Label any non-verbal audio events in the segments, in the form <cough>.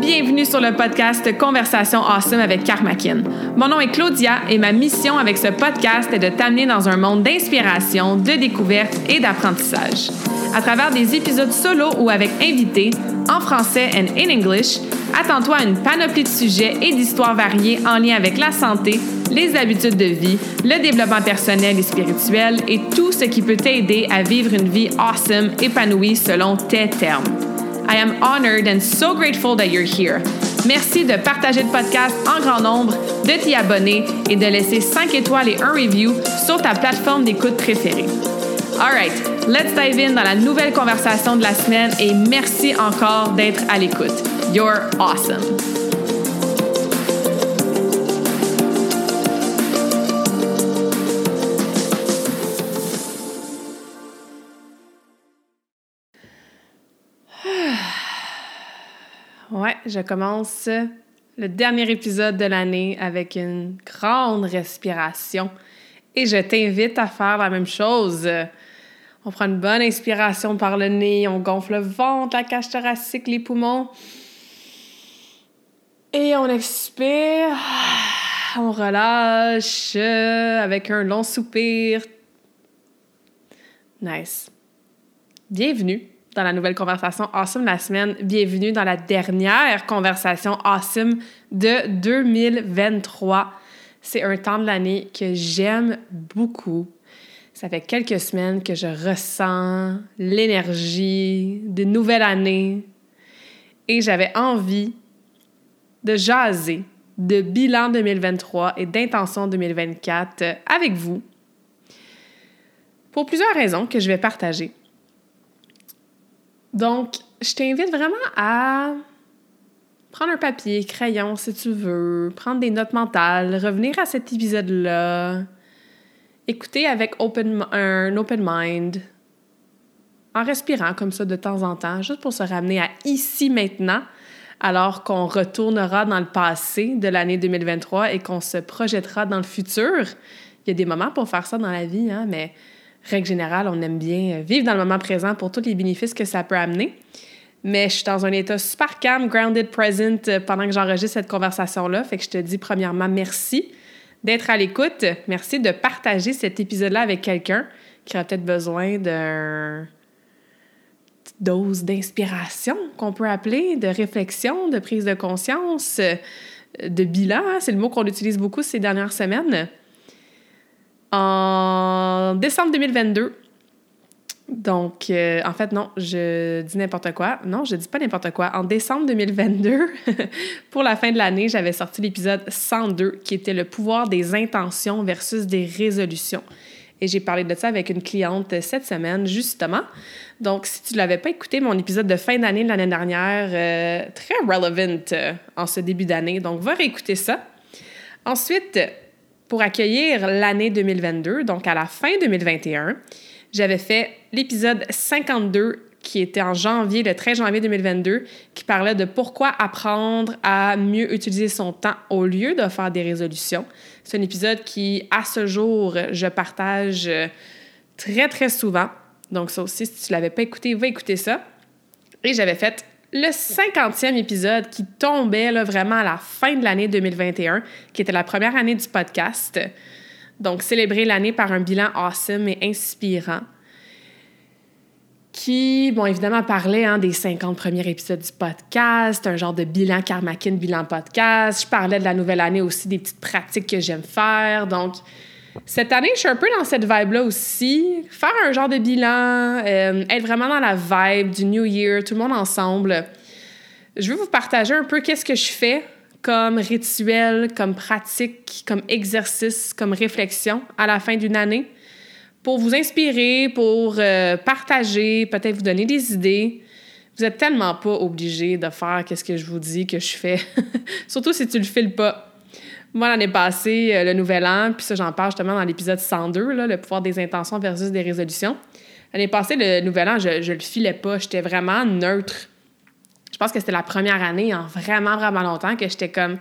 Bienvenue sur le podcast Conversation Awesome avec Karmakin. Mon nom est Claudia et ma mission avec ce podcast est de t'amener dans un monde d'inspiration, de découverte et d'apprentissage. À travers des épisodes solo ou avec invités, en français et en English, attends-toi à une panoplie de sujets et d'histoires variées en lien avec la santé, les habitudes de vie, le développement personnel et spirituel et tout ce qui peut t'aider à vivre une vie awesome, épanouie selon tes termes. I am honored and so grateful that you're here. Merci de partager le podcast en grand nombre, de t'y abonner et de laisser 5 étoiles et un review sur ta plateforme d'écoute préférée. Alright, let's dive in dans la nouvelle conversation de la semaine et merci encore d'être à l'écoute. You're awesome. Je commence le dernier épisode de l'année avec une grande respiration et je t'invite à faire la même chose. On prend une bonne inspiration par le nez, on gonfle le ventre, la cage thoracique, les poumons. Et on expire, on relâche avec un long soupir. Nice. Bienvenue dans la nouvelle conversation Awesome la semaine. Bienvenue dans la dernière conversation Awesome de 2023. C'est un temps de l'année que j'aime beaucoup. Ça fait quelques semaines que je ressens l'énergie de nouvelle année et j'avais envie de jaser de bilan 2023 et d'intention 2024 avec vous pour plusieurs raisons que je vais partager. Donc, je t'invite vraiment à prendre un papier, crayon si tu veux, prendre des notes mentales, revenir à cet épisode-là, écouter avec un open mind, en respirant comme ça de temps en temps, juste pour se ramener à ici maintenant, alors qu'on retournera dans le passé de l'année 2023 et qu'on se projettera dans le futur. Il y a des moments pour faire ça dans la vie, hein, mais règle générale, on aime bien vivre dans le moment présent pour tous les bénéfices que ça peut amener. Mais je suis dans un état super calme, grounded, present euh, pendant que j'enregistre cette conversation-là. Fait que je te dis premièrement merci d'être à l'écoute. Merci de partager cet épisode-là avec quelqu'un qui aurait peut-être besoin d'une dose d'inspiration qu'on peut appeler, de réflexion, de prise de conscience, euh, de bilan. Hein. C'est le mot qu'on utilise beaucoup ces dernières semaines. En décembre 2022, donc, euh, en fait, non, je dis n'importe quoi. Non, je dis pas n'importe quoi. En décembre 2022, <laughs> pour la fin de l'année, j'avais sorti l'épisode 102 qui était le pouvoir des intentions versus des résolutions. Et j'ai parlé de ça avec une cliente cette semaine, justement. Donc, si tu ne l'avais pas écouté, mon épisode de fin d'année de l'année dernière, euh, très relevant euh, en ce début d'année. Donc, va réécouter ça. Ensuite, pour accueillir l'année 2022, donc à la fin 2021, j'avais fait l'épisode 52 qui était en janvier, le 13 janvier 2022, qui parlait de pourquoi apprendre à mieux utiliser son temps au lieu de faire des résolutions. C'est un épisode qui, à ce jour, je partage très, très souvent. Donc ça aussi, si tu ne l'avais pas écouté, va écouter ça. Et j'avais fait le 50e épisode qui tombait là, vraiment à la fin de l'année 2021, qui était la première année du podcast. Donc, célébrer l'année par un bilan awesome et inspirant qui, bon, évidemment, parlait hein, des 50 premiers épisodes du podcast, un genre de bilan Karmakin, bilan podcast. Je parlais de la nouvelle année aussi, des petites pratiques que j'aime faire. Donc, cette année, je suis un peu dans cette vibe-là aussi. Faire un genre de bilan, euh, être vraiment dans la vibe du New Year, tout le monde ensemble. Je veux vous partager un peu qu'est-ce que je fais comme rituel, comme pratique, comme exercice, comme réflexion à la fin d'une année pour vous inspirer, pour euh, partager, peut-être vous donner des idées. Vous n'êtes tellement pas obligé de faire qu'est-ce que je vous dis que je fais, <laughs> surtout si tu le files pas. Moi, l'année passée, euh, le nouvel an, puis ça, j'en parle justement dans l'épisode 102, là, le pouvoir des intentions versus des résolutions. L'année passée, le nouvel an, je, je le filais pas. J'étais vraiment neutre je pense que c'était la première année en vraiment, vraiment longtemps que j'étais comme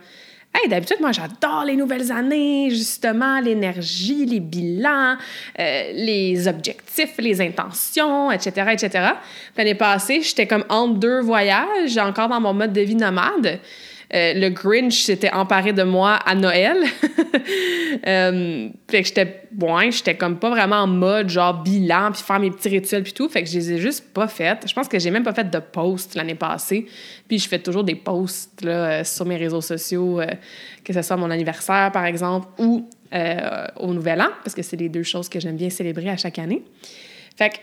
Hey, d'habitude, moi, j'adore les nouvelles années, justement, l'énergie, les bilans, euh, les objectifs, les intentions, etc., etc. L'année passée, j'étais comme entre deux voyages, encore dans mon mode de vie nomade. Euh, le Grinch s'était emparé de moi à Noël. <laughs> euh, fait que j'étais, j'étais comme pas vraiment en mode genre bilan, puis faire mes petits rituels, puis tout. Fait que je les ai juste pas faites. Je pense que j'ai même pas fait de post l'année passée. Puis je fais toujours des posts là, euh, sur mes réseaux sociaux, que ce soit mon anniversaire, par exemple, ou au Nouvel An, parce que c'est les deux choses que j'aime bien célébrer à chaque année. Fait que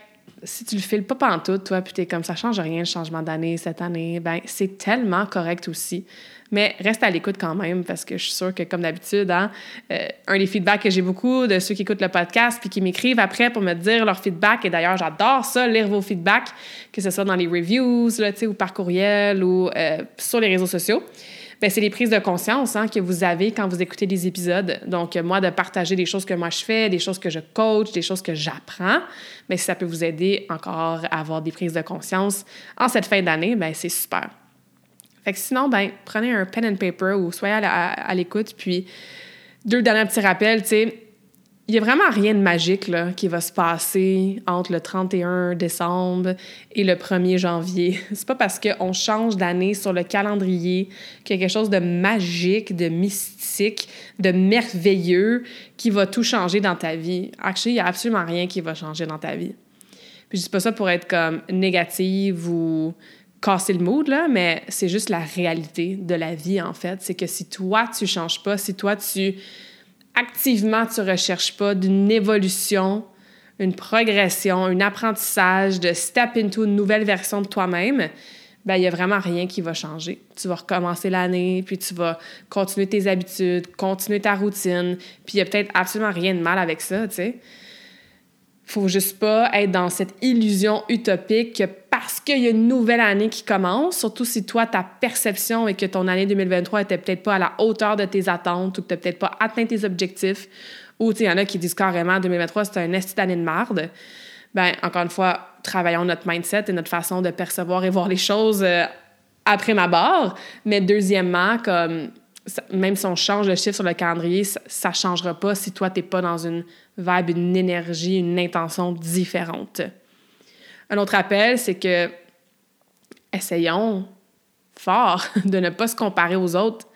si tu le files pas pantoute, toi, puis t'es comme ça change rien le changement d'année cette année, ben c'est tellement correct aussi. Mais reste à l'écoute quand même parce que je suis sûre que, comme d'habitude, hein, euh, un des feedbacks que j'ai beaucoup de ceux qui écoutent le podcast puis qui m'écrivent après pour me dire leur feedback, et d'ailleurs, j'adore ça, lire vos feedbacks, que ce soit dans les reviews là, ou par courriel ou euh, sur les réseaux sociaux. Bien, c'est les prises de conscience hein, que vous avez quand vous écoutez des épisodes. Donc, moi, de partager des choses que moi je fais, des choses que je coach, des choses que j'apprends, mais si ça peut vous aider encore à avoir des prises de conscience en cette fin d'année, bien, c'est super. Fait que sinon, ben, prenez un pen and paper ou soyez à, l'écoute. Puis, deux derniers petits rappels, tu sais, il n'y a vraiment rien de magique là, qui va se passer entre le 31 décembre et le 1er janvier. <laughs> C'est pas parce qu'on change d'année sur le calendrier qu'il y a quelque chose de magique, de mystique, de merveilleux qui va tout changer dans ta vie. Actually, il n'y a absolument rien qui va changer dans ta vie. Puis je dis pas ça pour être comme négative ou casser le mood, là, mais c'est juste la réalité de la vie, en fait. C'est que si toi, tu changes pas, si toi, tu activement, tu recherches pas d'une évolution, une progression, un apprentissage, de step into une nouvelle version de toi-même, ben il y a vraiment rien qui va changer. Tu vas recommencer l'année, puis tu vas continuer tes habitudes, continuer ta routine, puis il y a peut-être absolument rien de mal avec ça, tu sais faut juste pas être dans cette illusion utopique que parce qu'il y a une nouvelle année qui commence, surtout si toi, ta perception est que ton année 2023 était peut-être pas à la hauteur de tes attentes ou que tu peut-être pas atteint tes objectifs, ou il y en a qui disent carrément 2023, c'est un esti d'année de marde. Ben, encore une fois, travaillons notre mindset et notre façon de percevoir et voir les choses euh, après ma barre. Mais deuxièmement, comme même si on change le chiffre sur le calendrier, ça ne changera pas si toi, tu n'es pas dans une vibe, une énergie, une intention différente. Un autre appel, c'est que essayons fort <laughs> de ne pas se comparer aux autres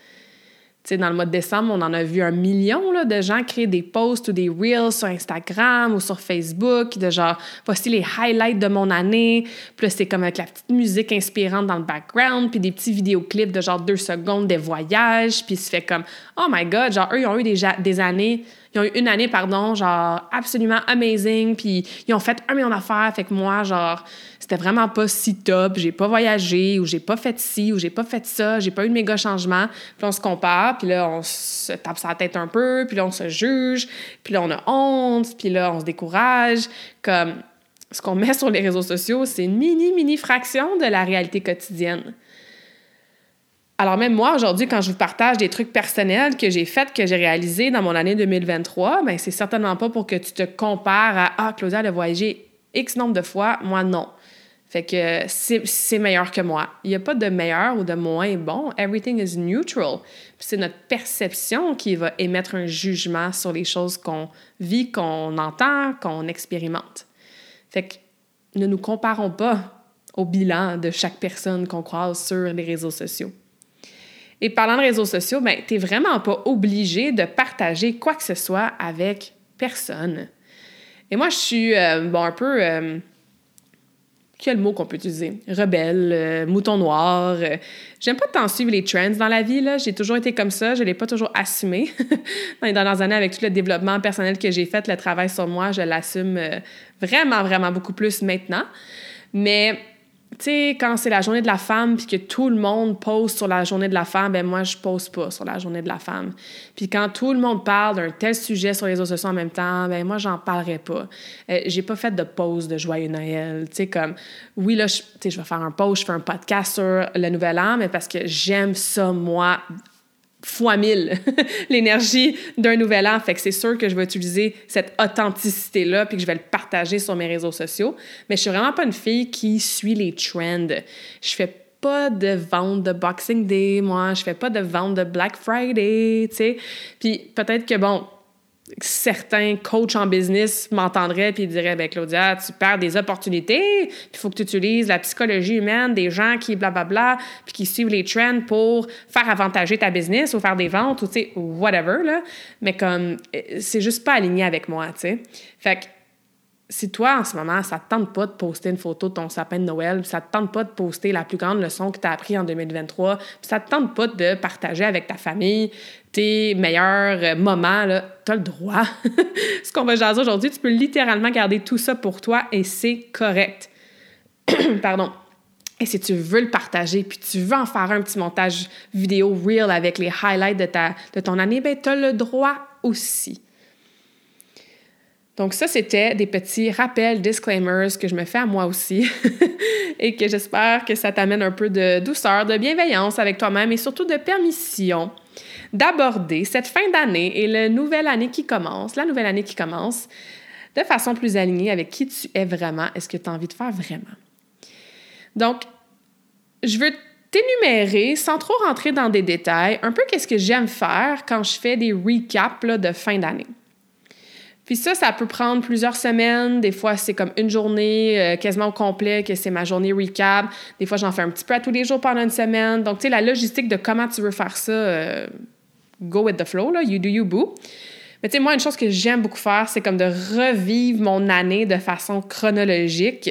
dans le mois de décembre, on en a vu un million là, de gens créer des posts ou des reels sur Instagram ou sur Facebook, de genre, voici les highlights de mon année. Puis c'est comme avec la petite musique inspirante dans le background, puis des petits vidéoclips de genre deux secondes des voyages, puis se fait comme, oh my god, genre, eux, ils ont eu des, des années ils ont eu une année, pardon, genre absolument amazing, puis ils ont fait un million d'affaires. Fait que moi, genre, c'était vraiment pas si top. J'ai pas voyagé, ou j'ai pas fait ci, ou j'ai pas fait ça, j'ai pas eu de méga changement. Puis on se compare, puis là, on se tape sa tête un peu, puis là, on se juge, puis là, on a honte, puis là, on se décourage. Comme ce qu'on <laughs> met sur les réseaux sociaux, c'est une mini, mini fraction de la réalité quotidienne. Alors même moi, aujourd'hui, quand je vous partage des trucs personnels que j'ai faits, que j'ai réalisés dans mon année 2023, ben c'est certainement pas pour que tu te compares à « Ah, Claudia, elle a voyagé X nombre de fois. » Moi, non. Fait que c'est meilleur que moi. Il n'y a pas de meilleur ou de moins bon. Everything is neutral. C'est notre perception qui va émettre un jugement sur les choses qu'on vit, qu'on entend, qu'on expérimente. Fait que ne nous comparons pas au bilan de chaque personne qu'on croise sur les réseaux sociaux. Et parlant de réseaux sociaux, ben, tu n'es vraiment pas obligé de partager quoi que ce soit avec personne. Et moi, je suis, euh, bon, un peu... Euh, quel mot qu'on peut utiliser? Rebelle, euh, mouton noir. J'aime pas tant suivre les trends dans la vie. J'ai toujours été comme ça. Je l'ai pas toujours assumé. <laughs> dans les dernières années, avec tout le développement personnel que j'ai fait, le travail sur moi, je l'assume vraiment, vraiment beaucoup plus maintenant. Mais tu sais, quand c'est la journée de la femme, puis que tout le monde pose sur la journée de la femme, ben moi, je pose pas sur la journée de la femme. Puis quand tout le monde parle d'un tel sujet sur les réseaux sociaux en même temps, ben moi, j'en parlerai pas. Euh, j'ai pas fait de pause de Joyeux Noël. Tu sais, comme, oui, là, je, je vais faire un post, je fais un podcast sur le Nouvel An, mais parce que j'aime ça, moi, fois mille <laughs> l'énergie d'un nouvel an. Fait que c'est sûr que je vais utiliser cette authenticité-là puis que je vais le partager sur mes réseaux sociaux. Mais je suis vraiment pas une fille qui suit les trends. Je fais pas de vente de Boxing Day, moi, je fais pas de vente de Black Friday, tu sais. Puis peut-être que, bon, certains coachs en business m'entendraient puis diraient ben Claudia tu perds des opportunités il faut que tu utilises la psychologie humaine des gens qui blablabla puis qui suivent les trends pour faire avantager ta business ou faire des ventes ou tu sais whatever là. Mais comme euh, c'est juste pas aligné avec moi tu sais. Fait que si toi, en ce moment, ça te tente pas de poster une photo de ton sapin de Noël, ça te tente pas de poster la plus grande leçon que tu as appris en 2023, ça te tente pas de partager avec ta famille tes meilleurs euh, moments, tu as le droit. <laughs> Ce qu'on va jaser aujourd'hui, tu peux littéralement garder tout ça pour toi et c'est correct. <clears throat> Pardon. Et si tu veux le partager, puis tu veux en faire un petit montage vidéo real avec les highlights de, ta, de ton année, ben tu as le droit aussi. Donc ça, c'était des petits rappels, disclaimers que je me fais à moi aussi <laughs> et que j'espère que ça t'amène un peu de douceur, de bienveillance avec toi-même et surtout de permission d'aborder cette fin d'année et la nouvelle année qui commence, la nouvelle année qui commence, de façon plus alignée avec qui tu es vraiment et ce que tu as envie de faire vraiment. Donc, je veux t'énumérer, sans trop rentrer dans des détails, un peu qu'est-ce que j'aime faire quand je fais des recaps de fin d'année. Puis ça, ça peut prendre plusieurs semaines. Des fois, c'est comme une journée euh, quasiment au complet, que c'est ma journée recap. Des fois, j'en fais un petit peu à tous les jours pendant une semaine. Donc, tu sais, la logistique de comment tu veux faire ça, euh, go with the flow, là, you do you boo. Mais tu sais, moi, une chose que j'aime beaucoup faire, c'est comme de revivre mon année de façon chronologique.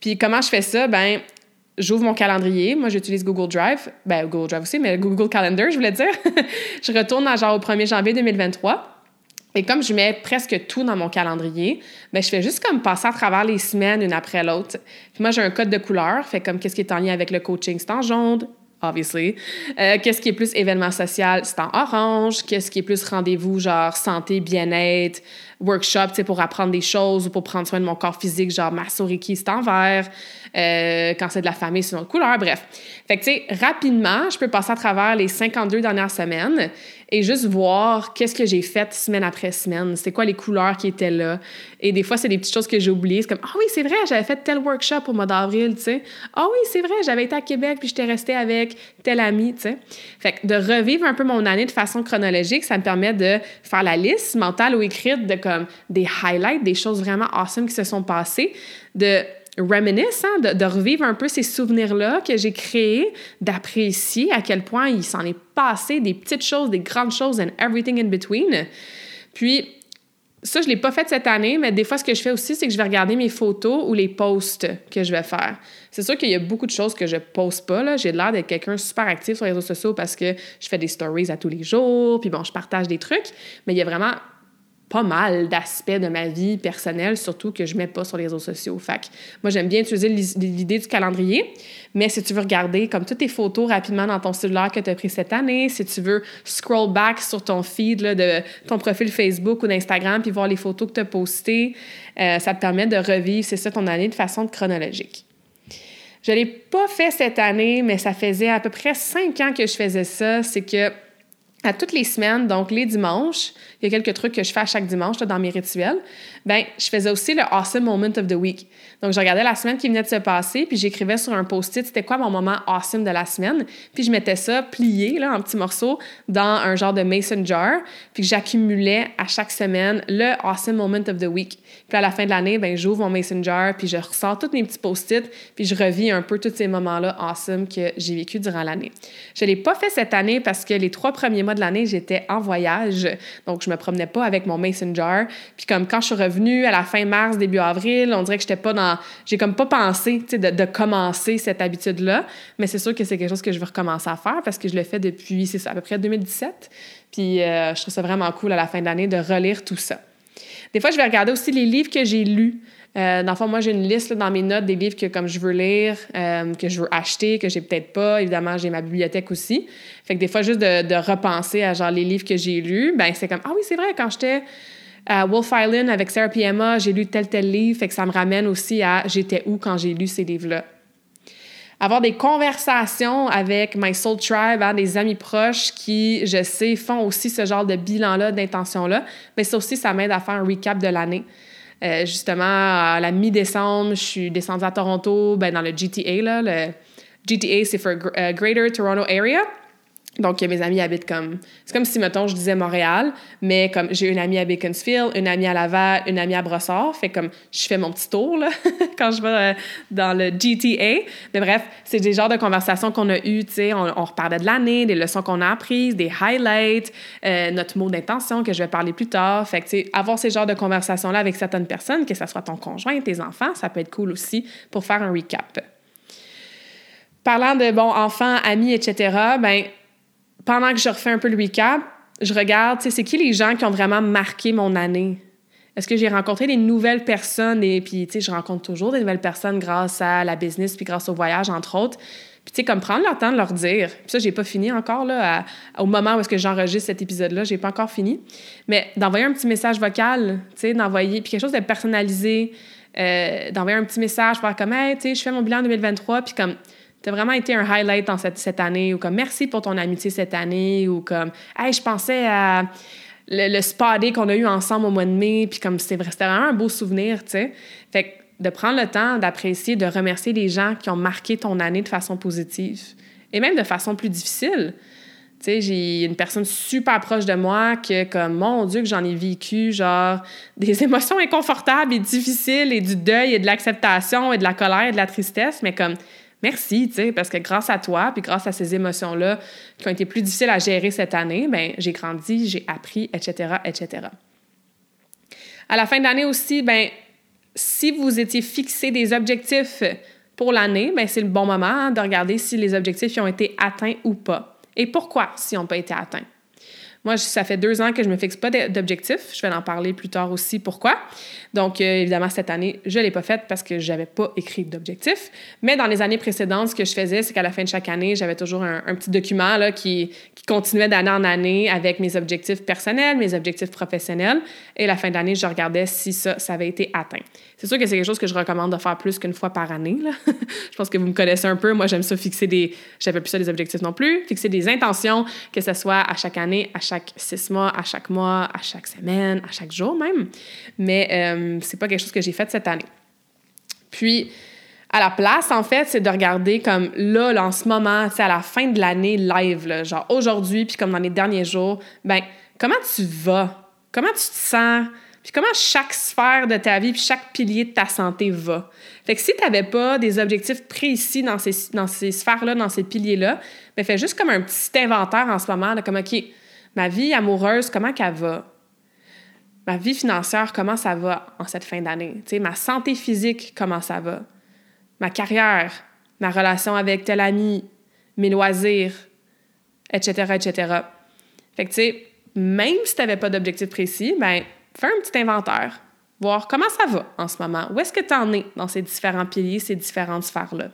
Puis comment je fais ça? Ben, j'ouvre mon calendrier. Moi, j'utilise Google Drive. Ben, Google Drive aussi, mais Google Calendar, je voulais dire. <laughs> je retourne à genre au 1er janvier 2023. Et comme je mets presque tout dans mon calendrier, ben je fais juste comme passer à travers les semaines une après l'autre. Puis moi, j'ai un code de couleur, fait comme qu'est-ce qui est en lien avec le coaching, c'est en jaune, obviously. Euh, qu'est-ce qui est plus événement social, c'est en orange. Qu'est-ce qui est plus rendez-vous, genre santé, bien-être, workshop, tu sais, pour apprendre des choses ou pour prendre soin de mon corps physique, genre Masso c'est en vert. Euh, quand c'est de la famille, c'est une autre couleur. Bref. Fait que, tu sais, rapidement, je peux passer à travers les 52 dernières semaines et juste voir qu'est-ce que j'ai fait semaine après semaine. C'est quoi les couleurs qui étaient là. Et des fois, c'est des petites choses que j'ai oubliées. C'est comme, ah oui, c'est vrai, j'avais fait tel workshop au mois d'avril, tu sais. Ah oui, c'est vrai, j'avais été à Québec puis j'étais restée avec tel ami, tu sais. Fait que de revivre un peu mon année de façon chronologique, ça me permet de faire la liste mentale ou écrite de comme des highlights, des choses vraiment awesome qui se sont passées, de reminisce, hein, de, revivre un peu ces souvenirs-là que j'ai créés, d'apprécier à quel point il s'en est passé des petites choses, des grandes choses, and everything in between. Puis, ça, je ne l'ai pas fait cette année, mais des fois, ce que je fais aussi, c'est que je vais regarder mes photos ou les posts que je vais faire. C'est sûr qu'il y a beaucoup de choses que je poste pas. J'ai l'air d'être quelqu'un super actif sur les réseaux sociaux parce que je fais des stories à tous les jours, puis bon, je partage des trucs, mais il y a vraiment pas mal d'aspects de ma vie personnelle, surtout que je mets pas sur les réseaux sociaux. Fait moi, j'aime bien utiliser l'idée du calendrier, mais si tu veux regarder comme toutes tes photos rapidement dans ton cellulaire que tu as pris cette année, si tu veux scroll back sur ton feed de ton profil Facebook ou d'Instagram puis voir les photos que tu as postées, euh, ça te permet de revivre, c'est ça, ton année de façon chronologique. Je ne l'ai pas fait cette année, mais ça faisait à peu près cinq ans que je faisais ça. C'est que à toutes les semaines, donc les dimanches, il y a quelques trucs que je fais à chaque dimanche dans mes rituels, ben je faisais aussi le Awesome Moment of the Week. Donc, je regardais la semaine qui venait de se passer, puis j'écrivais sur un post-it c'était quoi mon moment awesome de la semaine, puis je mettais ça plié là, en petits morceaux dans un genre de mason jar, puis j'accumulais à chaque semaine le Awesome Moment of the Week. Puis à la fin de l'année, ben j'ouvre mon jar, puis je ressors tous mes petits post-it, puis je revis un peu tous ces moments-là awesome que j'ai vécu durant l'année. Je l'ai pas fait cette année parce que les trois premiers mois de l'année, j'étais en voyage, donc je me promenais pas avec mon jar. Puis comme quand je suis revenue à la fin mars, début avril, on dirait que j'étais pas dans j'ai comme pas pensé, tu sais, de, commencer cette habitude-là, mais c'est sûr que c'est quelque chose que je veux recommencer à faire parce que je le fais depuis, c'est ça, à peu près 2017. Puis euh, je trouve ça vraiment cool à la fin de l'année de relire tout ça. Des fois, je vais regarder aussi les livres que j'ai lus. Euh, dans le fond, moi, j'ai une liste dans mes notes des livres que comme je veux lire, euh, que je veux acheter, que j'ai peut-être pas. Évidemment, j'ai ma bibliothèque aussi. Fait que des fois, juste de, repenser à genre les livres que j'ai lus, ben c'est comme ah oui, c'est vrai quand j'étais à Wolf Island avec Sarah Emma, j'ai lu tel tel livre, fait que ça me ramène aussi à j'étais où quand j'ai lu ces livres-là. Avoir des conversations avec my soul tribe, hein, des amis proches qui, je sais, font aussi ce genre de bilan-là, d'intention-là, mais ça aussi, ça m'aide à faire un recap de l'année. Euh, justement, à la mi-décembre, je suis descendue à Toronto, ben, dans le GTA, là, le GTA, c'est for uh, Greater Toronto Area. Donc, mes amis habitent comme. C'est comme si, mettons, je disais Montréal, mais comme j'ai une amie à Beaconsfield, une amie à Laval, une amie à Brossard. Fait comme je fais mon petit tour, là, <laughs> quand je vais euh, dans le GTA. Mais bref, c'est des genres de conversations qu'on a eues, tu sais. On, on, reparlait de l'année, des leçons qu'on a apprises, des highlights, euh, notre mot d'intention que je vais parler plus tard. Fait que, tu sais, avoir ces genres de conversations-là avec certaines personnes, que ce soit ton conjoint, tes enfants, ça peut être cool aussi pour faire un recap. Parlant de, bon, enfants, amis, etc., ben pendant que je refais un peu le recap, je regarde, tu sais, c'est qui les gens qui ont vraiment marqué mon année? Est-ce que j'ai rencontré des nouvelles personnes et puis, tu sais, je rencontre toujours des nouvelles personnes grâce à la business puis grâce au voyage, entre autres. Puis, tu sais, comme prendre le temps de leur dire. Puis ça, j'ai pas fini encore, là, au moment où est-ce que j'enregistre cet épisode-là, j'ai pas encore fini. Mais d'envoyer un petit message vocal, tu sais, d'envoyer, quelque chose de personnalisé, euh, d'envoyer un petit message, faire comme, hey, tu sais, je fais mon bilan 2023, puis comme, tu vraiment été un highlight dans cette, cette, année, ou comme merci pour ton amitié cette année, ou comme hey, je pensais à le, le spa day qu'on a eu ensemble au mois de mai, puis comme c'était vraiment un beau souvenir, tu sais. Fait que de prendre le temps d'apprécier, de remercier les gens qui ont marqué ton année de façon positive, et même de façon plus difficile. Tu sais, j'ai une personne super proche de moi que, comme, mon Dieu, que j'en ai vécu, genre, des <laughs> émotions inconfortables et difficiles, et du deuil, et de l'acceptation, et de la colère, et de la tristesse, mais comme, merci, tu sais, parce que grâce à toi, puis grâce à ces émotions-là qui ont été plus difficiles à gérer cette année, ben j'ai grandi, j'ai appris, etc., etc. À la fin de l'année aussi, ben si vous étiez fixé des objectifs pour l'année, ben c'est le bon moment de regarder si les objectifs ont été atteints ou pas. Et pourquoi s'ils n'ont pas été atteints? Moi, ça fait deux ans que je ne me fixe pas d'objectifs. Je vais en parler plus tard aussi pourquoi. Donc, euh, évidemment, cette année, je l'ai pas faite parce que je n'avais pas écrit d'objectifs. Mais dans les années précédentes, ce que je faisais, c'est qu'à la fin de chaque année, j'avais toujours un, petit document là, qui, qui continuait d'année en année avec mes objectifs personnels, mes objectifs professionnels. Et à la fin de l'année, je regardais si ça, ça avait été atteint. C'est sûr que c'est quelque chose que je recommande de faire plus qu'une fois par année. <laughs> Je pense que vous me connaissez un peu. Moi, j'aime ça fixer des... J'avais plus ça des objectifs non plus. Fixer des intentions, que ce soit à chaque année, à chaque six mois, à chaque mois, à chaque semaine, à chaque jour même. Mais euh, c'est pas quelque chose que j'ai fait cette année. Puis, à la place, en fait, c'est de regarder comme là, en ce moment, à la fin de l'année live, genre aujourd'hui, puis comme dans les derniers jours, ben comment tu vas? Comment tu te sens? Puis comment chaque sphère de ta vie, puis chaque pilier de ta santé va? Fait que si tu n'avais pas des objectifs précis dans ces, dans ces sphères-là, dans ces piliers-là, ben fais juste comme un petit inventaire en ce moment, de comme, OK, ma vie amoureuse, comment qu'elle va? Ma vie financière, comment ça va en cette fin d'année? Ma santé physique, comment ça va? Ma carrière, ma relation avec tel ami, mes loisirs, etc., etc. Fait que, tu sais, même si tu n'avais pas d'objectif précis, ben fais un petit inventaire, voir comment ça va en ce moment. Où est-ce que tu en es dans ces différents piliers, ces différentes sphères-là?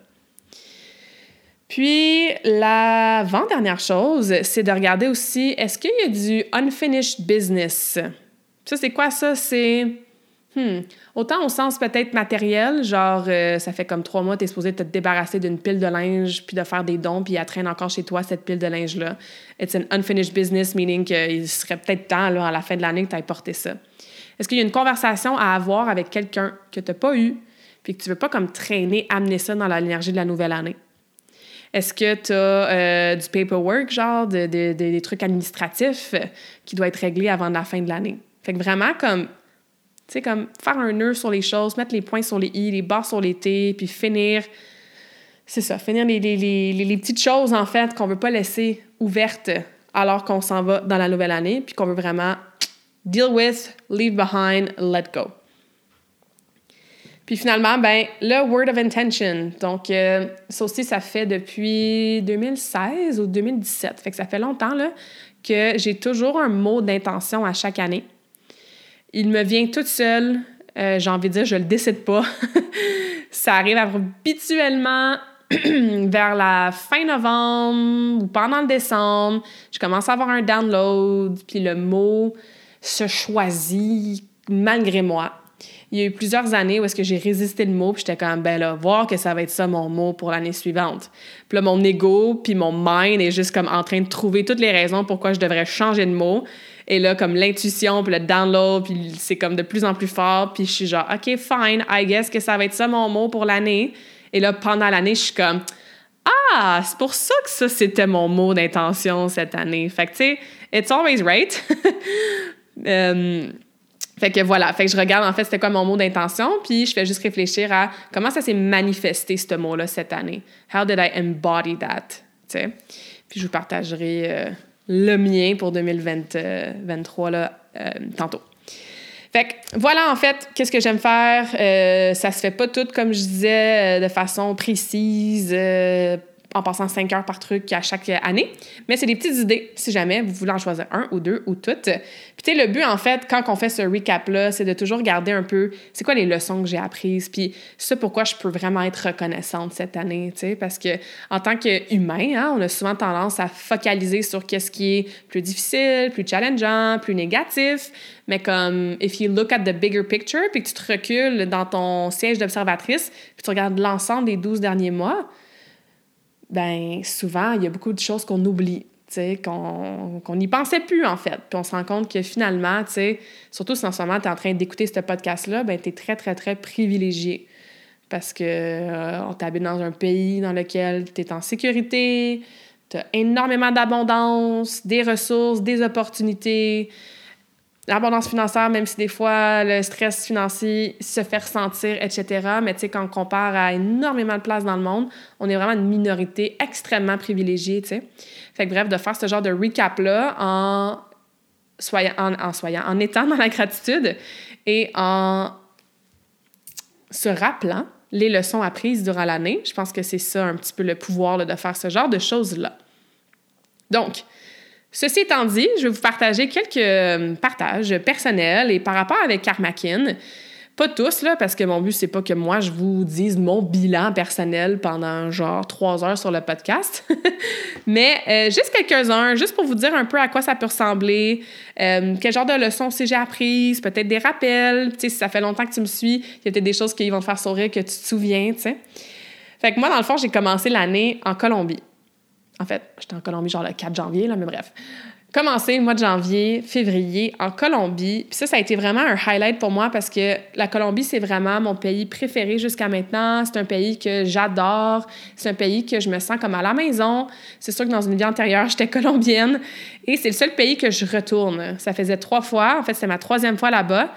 Puis, l'avant-dernière chose, c'est de regarder aussi, est-ce qu'il y a du unfinished business? Ça, c'est quoi ça? C'est Hmm. Autant au sens peut-être matériel, genre euh, ça fait comme trois mois, tu es supposé te débarrasser d'une pile de linge, puis de faire des dons, puis elle traîne encore chez toi, cette pile de linge-là. It's an unfinished business, meaning qu'il serait peut-être temps, là, à la fin de l'année, que tu ailles porter ça. Est-ce qu'il y a une conversation à avoir avec quelqu'un que tu n'as pas eu, puis que tu veux pas comme traîner, amener ça dans l'énergie de la nouvelle année? Est-ce que tu as euh, du paperwork, genre des trucs administratifs qui doivent être réglés avant la fin de l'année? Fait que vraiment, comme tu sais, comme faire un nœud sur les choses, mettre les points sur les i, les barres sur les t, puis finir, c'est ça, finir les, les, les, les, petites choses, en fait, qu'on veut pas laisser ouvertes alors qu'on s'en va dans la nouvelle année, puis qu'on veut vraiment deal with, leave behind, let go. Puis finalement, ben, le word of intention. Donc, euh, ça aussi, ça fait depuis 2016 ou 2017. Fait que ça fait longtemps là, que j'ai toujours un mot d'intention à chaque année. Il me vient toute seule. Euh, j'ai envie de dire, je le décide pas. <laughs> ça arrive habituellement <clears throat> vers la fin novembre ou pendant le décembre. Je commence à avoir un download, puis le mot se choisit malgré moi. Il y a eu plusieurs années où est-ce que j'ai résisté le mot, puis j'étais comme, ben là, voir que ça va être ça mon mot pour l'année suivante. Puis là, mon ego, puis mon mind est juste comme en train de trouver toutes les raisons pourquoi je devrais changer de mot. Et là, comme l'intuition, puis le download, puis c'est comme de plus en plus fort. Puis je suis genre, OK, fine, I guess que ça va être ça mon mot pour l'année. Et là, pendant l'année, je suis comme, Ah, c'est pour ça que ça, c'était mon mot d'intention cette année. Fait que, tu sais, it's always right. <laughs> Euh, fait que voilà, fait que je regarde en fait c'était quoi mon mot d'intention, puis je fais juste réfléchir à comment ça s'est manifesté ce mot-là cette année. How did I embody that? Tu sais? Puis je vous partagerai euh, le mien pour 2023 là, euh, tantôt. Fait que voilà en fait qu'est-ce que j'aime faire? Euh, ça se fait pas tout comme je disais de façon précise, en passant cinq heures par truc à chaque année. Mais c'est des petites idées, si jamais vous voulez en choisir un ou deux ou toutes. Puis tu sais, le but, en fait, quand on fait ce recap-là, c'est de toujours garder un peu, c'est quoi les leçons que j'ai apprises, puis ça, pourquoi je peux vraiment être reconnaissante cette année, tu sais, parce que en tant qu'humain, hein, on a souvent tendance à focaliser sur qu'est-ce qui est plus difficile, plus challengeant, plus négatif, mais comme, if you look at the bigger picture, puis que tu te recules dans ton siège d'observatrice, puis tu regardes l'ensemble des 12 derniers mois, ben souvent, il y a beaucoup de choses qu'on oublie, qu'on n'y pensait plus, en fait. Puis on se rend compte que finalement, surtout si en ce moment, tu es en train d'écouter ce podcast-là, ben tu es très, très, très privilégié. Parce que euh, on t'habite dans un pays dans lequel tu es en sécurité, tu as énormément d'abondance, des ressources, des opportunités, l'abondance financière, même si des fois le stress financier se fait ressentir, etc. Mais tu sais, quand on compare à énormément de places dans le monde, on est vraiment une minorité extrêmement privilégiée, tu sais. Fait que bref, de faire ce genre de recap-là en en étant dans la gratitude et en se rappelant les leçons apprises durant l'année, je pense que c'est ça un petit peu le pouvoir de faire ce genre de choses-là. Donc, Ceci étant dit, je vais vous partager quelques euh, partages personnels et par rapport avec Karmakin. Pas tous, là, parce que mon but, c'est pas que moi, je vous dise mon bilan personnel pendant genre trois heures sur le podcast. <laughs> Mais euh, juste quelques-uns, juste pour vous dire un peu à quoi ça peut ressembler, euh, quel genre de leçons j'ai apprises, peut-être des rappels. Tu sais, si ça fait longtemps que tu me suis, il y a peut-être des choses qui vont te faire sourire, que tu te souviens, tu sais. Fait que moi, dans le fond, j'ai commencé l'année en Colombie. En fait, j'étais en Colombie genre le 4 janvier, là, mais bref. Commencé le mois de janvier, février en Colombie. Puis ça, ça a été vraiment un highlight pour moi parce que la Colombie, c'est vraiment mon pays préféré jusqu'à maintenant. C'est un pays que j'adore. C'est un pays que je me sens comme à la maison. C'est sûr que dans une vie antérieure, <laughs> j'étais colombienne. Et c'est le seul pays que je retourne. Ça faisait trois fois. En fait, c'est ma troisième fois là-bas.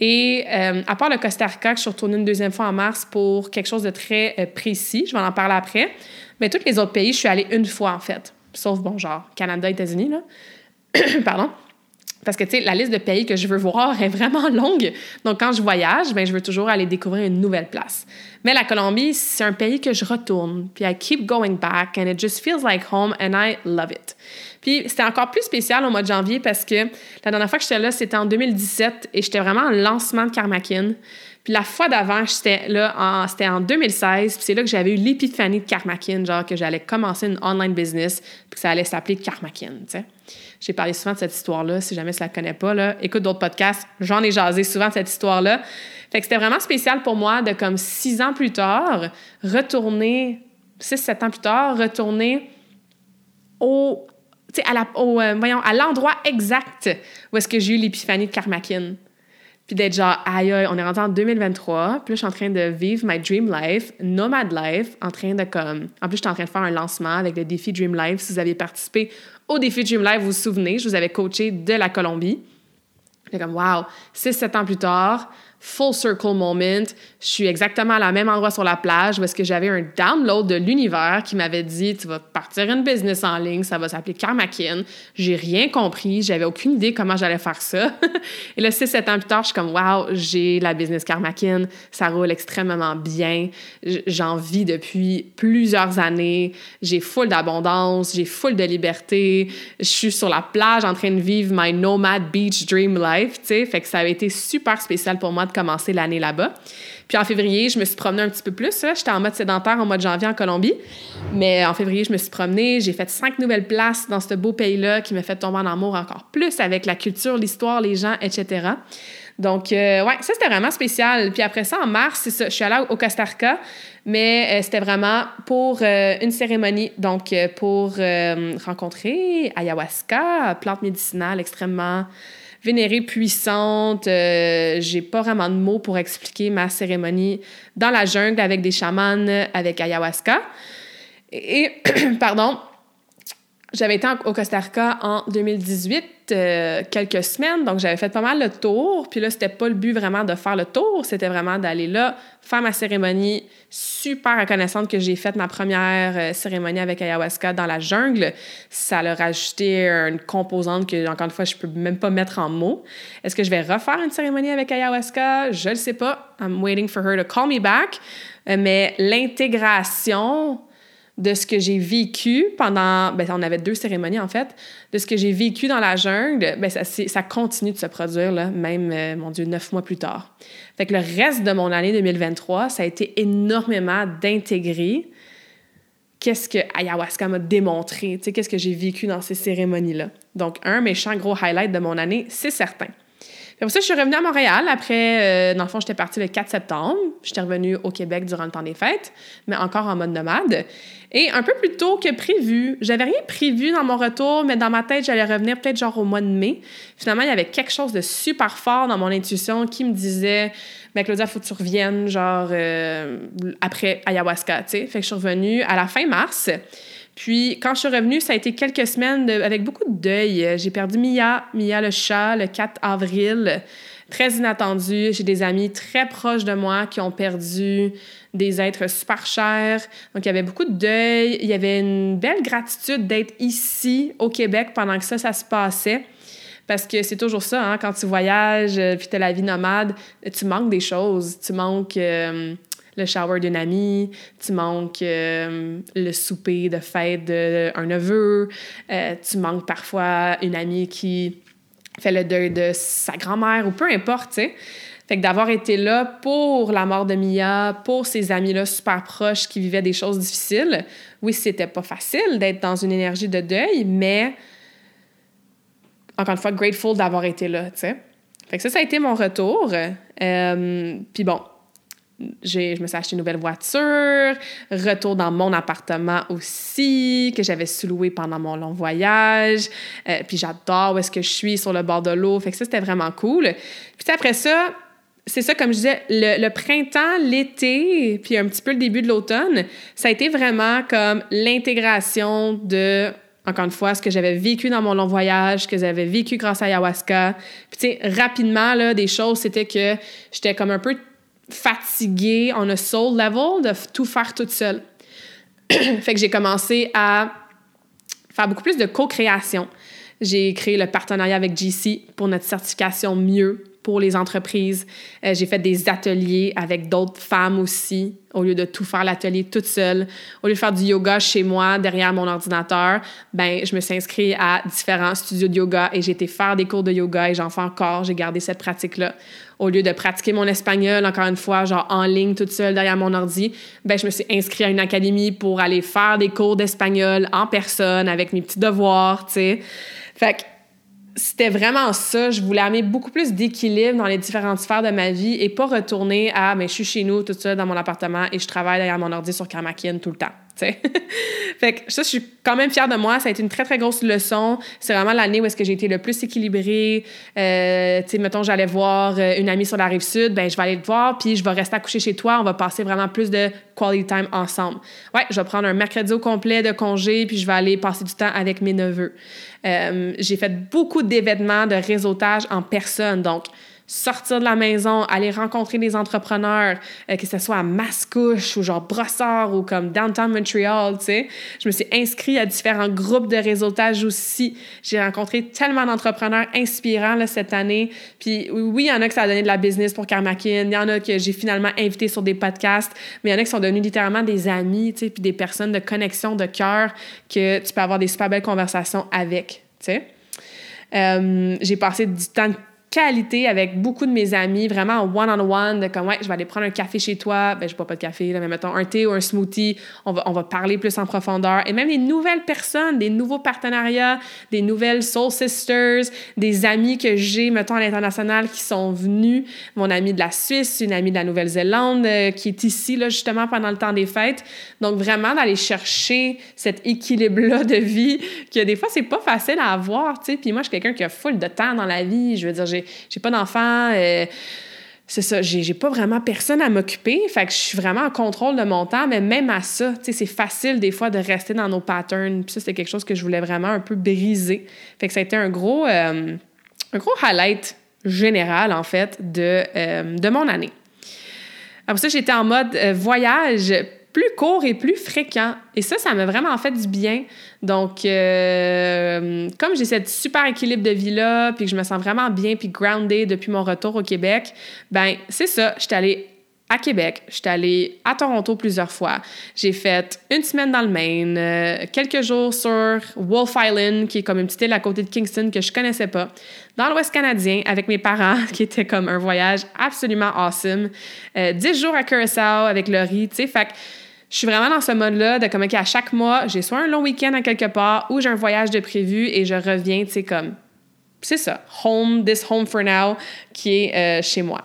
Et euh, à part le Costa Rica, que je suis retournée une deuxième fois en mars pour quelque chose de très euh, précis, je vais en parler après. Mais tous les autres pays, je suis allée une fois, en fait. Sauf, bon, genre, Canada, États-Unis, là. <coughs> Pardon. Parce que, tu sais, la liste de pays que je veux voir est vraiment <laughs> longue. Donc, quand je voyage, ben, je veux toujours aller découvrir une nouvelle place. Mais la Colombie, c'est un pays que je retourne. Puis, I keep going back and it just feels like home and I love it. Puis, c'était encore plus spécial au mois de janvier parce que la dernière fois que j'étais là, c'était en 2017 et j'étais vraiment en lancement de Karmakin. Puis la fois d'avant, j'étais là, c'était en 2016, puis c'est là que j'avais eu l'épiphanie de Karmakin, genre que j'allais commencer une online business, puis que ça allait s'appeler Karmakin, tu sais. J'ai parlé souvent de cette histoire-là, si jamais tu la connais pas, là, écoute d'autres podcasts, j'en ai jasé souvent de cette histoire-là. Fait que c'était vraiment spécial pour moi de, comme six ans plus tard, retourner, six, sept ans plus tard, retourner au, à euh, à l'endroit exact où est-ce que j'ai eu l'épiphanie de Karmakin. Puis d'être genre, aïe, aïe, on est rentré en 2023. Puis là, je suis en train de vivre my dream life, nomad life, en train de comme. En plus, je suis en train de faire un lancement avec le défi Dream Life. Si vous avez participé au défi Dream Life, vous vous souvenez, je vous avais coaché de la Colombie. C'est comme, wow, 6-7 ans plus tard, full circle moment. Je suis exactement à la même endroit sur la plage parce que j'avais un download de l'univers qui m'avait dit tu vas partir une business en ligne, ça va s'appeler Karmakin. J'ai rien compris, j'avais aucune idée comment j'allais faire ça. <laughs> Et là, 6-7 ans plus tard, je suis comme wow, j'ai la business Karmakin, ça roule extrêmement bien. J'en vis depuis plusieurs années, j'ai full d'abondance, j'ai full de liberté, je suis sur la plage en train de vivre my nomad beach dream life, tu sais, fait que ça avait été super spécial pour moi de commencer l'année là-bas. Puis en février, je me suis promenée un petit peu plus. J'étais en mode sédentaire en mois de janvier en Colombie. Mais en février, je me suis promenée. J'ai fait cinq nouvelles places dans ce beau pays-là qui m'a fait tomber en amour encore plus avec la culture, l'histoire, les gens, etc. Donc, euh, ouais, ça, c'était vraiment spécial. Puis après ça, en mars, ça, je suis allée au Costa Rica, mais euh, c'était vraiment pour euh, une cérémonie, donc pour rencontrer ayahuasca, plante médicinale extrêmement vénérée, puissante. Euh, j'ai pas vraiment de mots pour expliquer ma cérémonie dans la jungle avec des chamans, avec ayahuasca. Et, <clears throat> pardon, j'avais été au Costa Rica en 2018, euh, quelques semaines, donc j'avais fait pas mal le tour. Puis là, c'était pas le but vraiment de faire le tour, c'était vraiment d'aller là, faire ma cérémonie. Super reconnaissante que j'ai fait ma première euh, cérémonie avec ayahuasca dans la jungle. Ça leur a ajouté une composante que, encore une fois, je peux même pas mettre en mots. Est-ce que je vais refaire une cérémonie avec ayahuasca? Je le sais pas. I'm waiting for her to call me back. Euh, mais l'intégration de ce que j'ai vécu pendant, ben, on avait deux cérémonies en fait, de ce que j'ai vécu dans la jungle, ben, ça, ça continue de se produire, là, même, euh, mon Dieu, neuf mois plus tard. Fait que le reste de mon année 2023, ça a été énormément d'intégrer qu'est-ce que ayahuasca m'a démontré, qu'est-ce que j'ai vécu dans ces cérémonies-là. Donc, un méchant gros highlight de mon année, c'est certain. Pour ça, je suis revenue à Montréal. Après, euh, dans le fond, j'étais partie le 4 septembre. J'étais revenue au Québec durant le temps des fêtes, mais encore en mode nomade. Et un peu plus tôt que prévu, j'avais rien prévu dans mon retour, mais dans ma tête, j'allais revenir peut-être genre au mois de mai. Finalement, il y avait quelque chose de super fort dans mon intuition qui me disait mais ben, Claudia, faut que tu reviennes, genre, euh, après ayahuasca, tu sais. Fait que je suis revenue à la fin mars. Puis, quand je suis revenue, ça a été quelques semaines avec beaucoup de deuil. J'ai perdu Mia, Mia le chat, le 4 avril. Très inattendu. J'ai des amis très proches de moi qui ont perdu des êtres super chers. Donc, il y avait beaucoup de deuil. Il y avait une belle gratitude d'être ici, au Québec, pendant que ça, ça se passait. Parce que c'est toujours ça, hein, quand tu voyages, euh, puis tu as la vie nomade, tu manques des choses. Tu manques euh, le shower d'une amie, tu manques euh, le souper de fête d'un neveu, tu manques parfois une amie qui fait le deuil de sa grand-mère ou peu importe, tu sais. Fait que d'avoir été là pour la mort de Mia, pour ses amis-là super proches qui vivaient des choses difficiles, oui, c'était pas facile d'être dans une énergie de deuil, mais encore une fois, grateful d'avoir été là, tu sais. Fait que ça, ça a été mon retour. Euh, puis bon, je me suis acheté une nouvelle voiture, retour dans mon appartement aussi, que j'avais sous-loué pendant mon long voyage. Euh, puis j'adore où est-ce que je suis sur le bord de l'eau. Fait que ça, c'était vraiment cool. Puis après ça, c'est ça, comme je disais, le, printemps, l'été, puis un petit peu le début de l'automne, ça a été vraiment comme l'intégration de, encore une fois, ce que j'avais vécu dans mon long voyage, ce que j'avais vécu grâce à ayahuasca. Puis, tu sais, rapidement, là, des choses, c'était que j'étais comme un peu fatiguée on a soul level de tout faire toute seule. <clears throat> fait que j'ai commencé à faire beaucoup plus de co-création. J'ai créé le partenariat avec GC pour notre certification mieux pour les entreprises. Euh, j'ai fait des ateliers avec d'autres femmes aussi, au lieu de tout faire l'atelier toute seule. Au lieu de faire du yoga chez moi, derrière mon ordinateur, ben je me suis inscrite à différents studios de yoga et j'ai été faire des cours de yoga et j'en fais encore. J'ai gardé cette pratique-là. Au lieu de pratiquer mon espagnol, encore une fois, genre en ligne toute seule derrière mon ordi, ben je me suis inscrite à une académie pour aller faire des cours d'espagnol en personne avec mes petits devoirs, tu sais. Fait que c'était vraiment ça. Je voulais amener beaucoup plus d'équilibre dans les différentes sphères de ma vie et pas retourner à, mais je suis chez nous, tout ça, dans mon appartement et je travaille derrière mon ordi sur Karmakin tout le temps. <laughs> fait que ça, je suis quand même fière de moi. Ça a été une très, très grosse leçon. C'est vraiment l'année où est-ce que j'ai été le plus équilibrée. Euh, mettons, j'allais voir euh, une amie sur la rive sud, ben je vais aller te voir, puis je vais rester à coucher chez toi. On va passer vraiment plus de quality time ensemble. Ouais, je vais prendre un mercredi au complet de congé, puis je vais aller passer du temps avec mes neveux. Euh, j'ai fait beaucoup d'événements de réseautage en personne. Donc, sortir de la maison, aller rencontrer des entrepreneurs, euh, que ce soit à Mascouche ou genre Brossard ou comme Downtown Montreal, tu sais. Je me suis inscrite à différents groupes de réseautage aussi. J'ai rencontré tellement d'entrepreneurs inspirants cette année. Puis oui, il y en a que ça a donné de la business pour Karmakin, il y en a que j'ai finalement invité sur des podcasts, mais il y en a qui sont devenus littéralement des amis, tu sais, puis des personnes de connexion, de cœur, que tu peux avoir des super belles conversations avec, tu sais. Euh, j'ai passé du temps qualité avec beaucoup de mes amis, vraiment one-on-one, de comme, ouais, je vais aller prendre un café chez toi, ben, je bois pas de café, là, mais mettons un thé ou un smoothie, on va, on va parler plus en profondeur. Et même des nouvelles personnes, des nouveaux partenariats, des nouvelles Soul Sisters, des amis que j'ai, mettons, à l'international qui sont venus, mon ami de la Suisse, une amie de la Nouvelle-Zélande euh, qui est ici, là, justement, pendant le temps des fêtes. Donc, vraiment, d'aller chercher cet équilibre-là de vie que des fois, c'est pas facile à avoir, tu sais. Puis moi, je suis quelqu'un qui a full de temps dans la vie. Je veux dire, j'ai pas d'enfants. Euh, c'est ça, j'ai pas vraiment personne à m'occuper, fait que je suis vraiment en contrôle de mon temps, mais même à ça, tu sais, c'est facile des fois de rester dans nos patterns, puis ça, c'est quelque chose que je voulais vraiment un peu briser. Fait que ça a été un gros, euh, un gros highlight général, en fait, de, euh, de mon année. Après ça, j'étais en mode voyage plus court et plus fréquent. Et ça, ça m'a vraiment fait du bien. Donc, euh, comme j'ai cette super équilibre de vie-là, puis que je me sens vraiment bien, puis grounded depuis mon retour au Québec, ben c'est ça, je suis allée à Québec. Je suis allée à Toronto plusieurs fois. J'ai fait une semaine dans le Maine, euh, quelques jours sur Wolf Island, qui est comme une petite île à côté de Kingston que je connaissais pas, dans l'Ouest canadien avec mes parents, <laughs> qui était comme un voyage absolument awesome. Euh, dix jours à Curaçao avec Laurie, tu sais. Fait je suis vraiment dans ce mode-là de comme, OK, à chaque mois, j'ai soit un long week-end à quelque part ou j'ai un voyage de prévu et je reviens, tu sais, comme, c'est ça, home, this home for now, qui est euh, chez moi.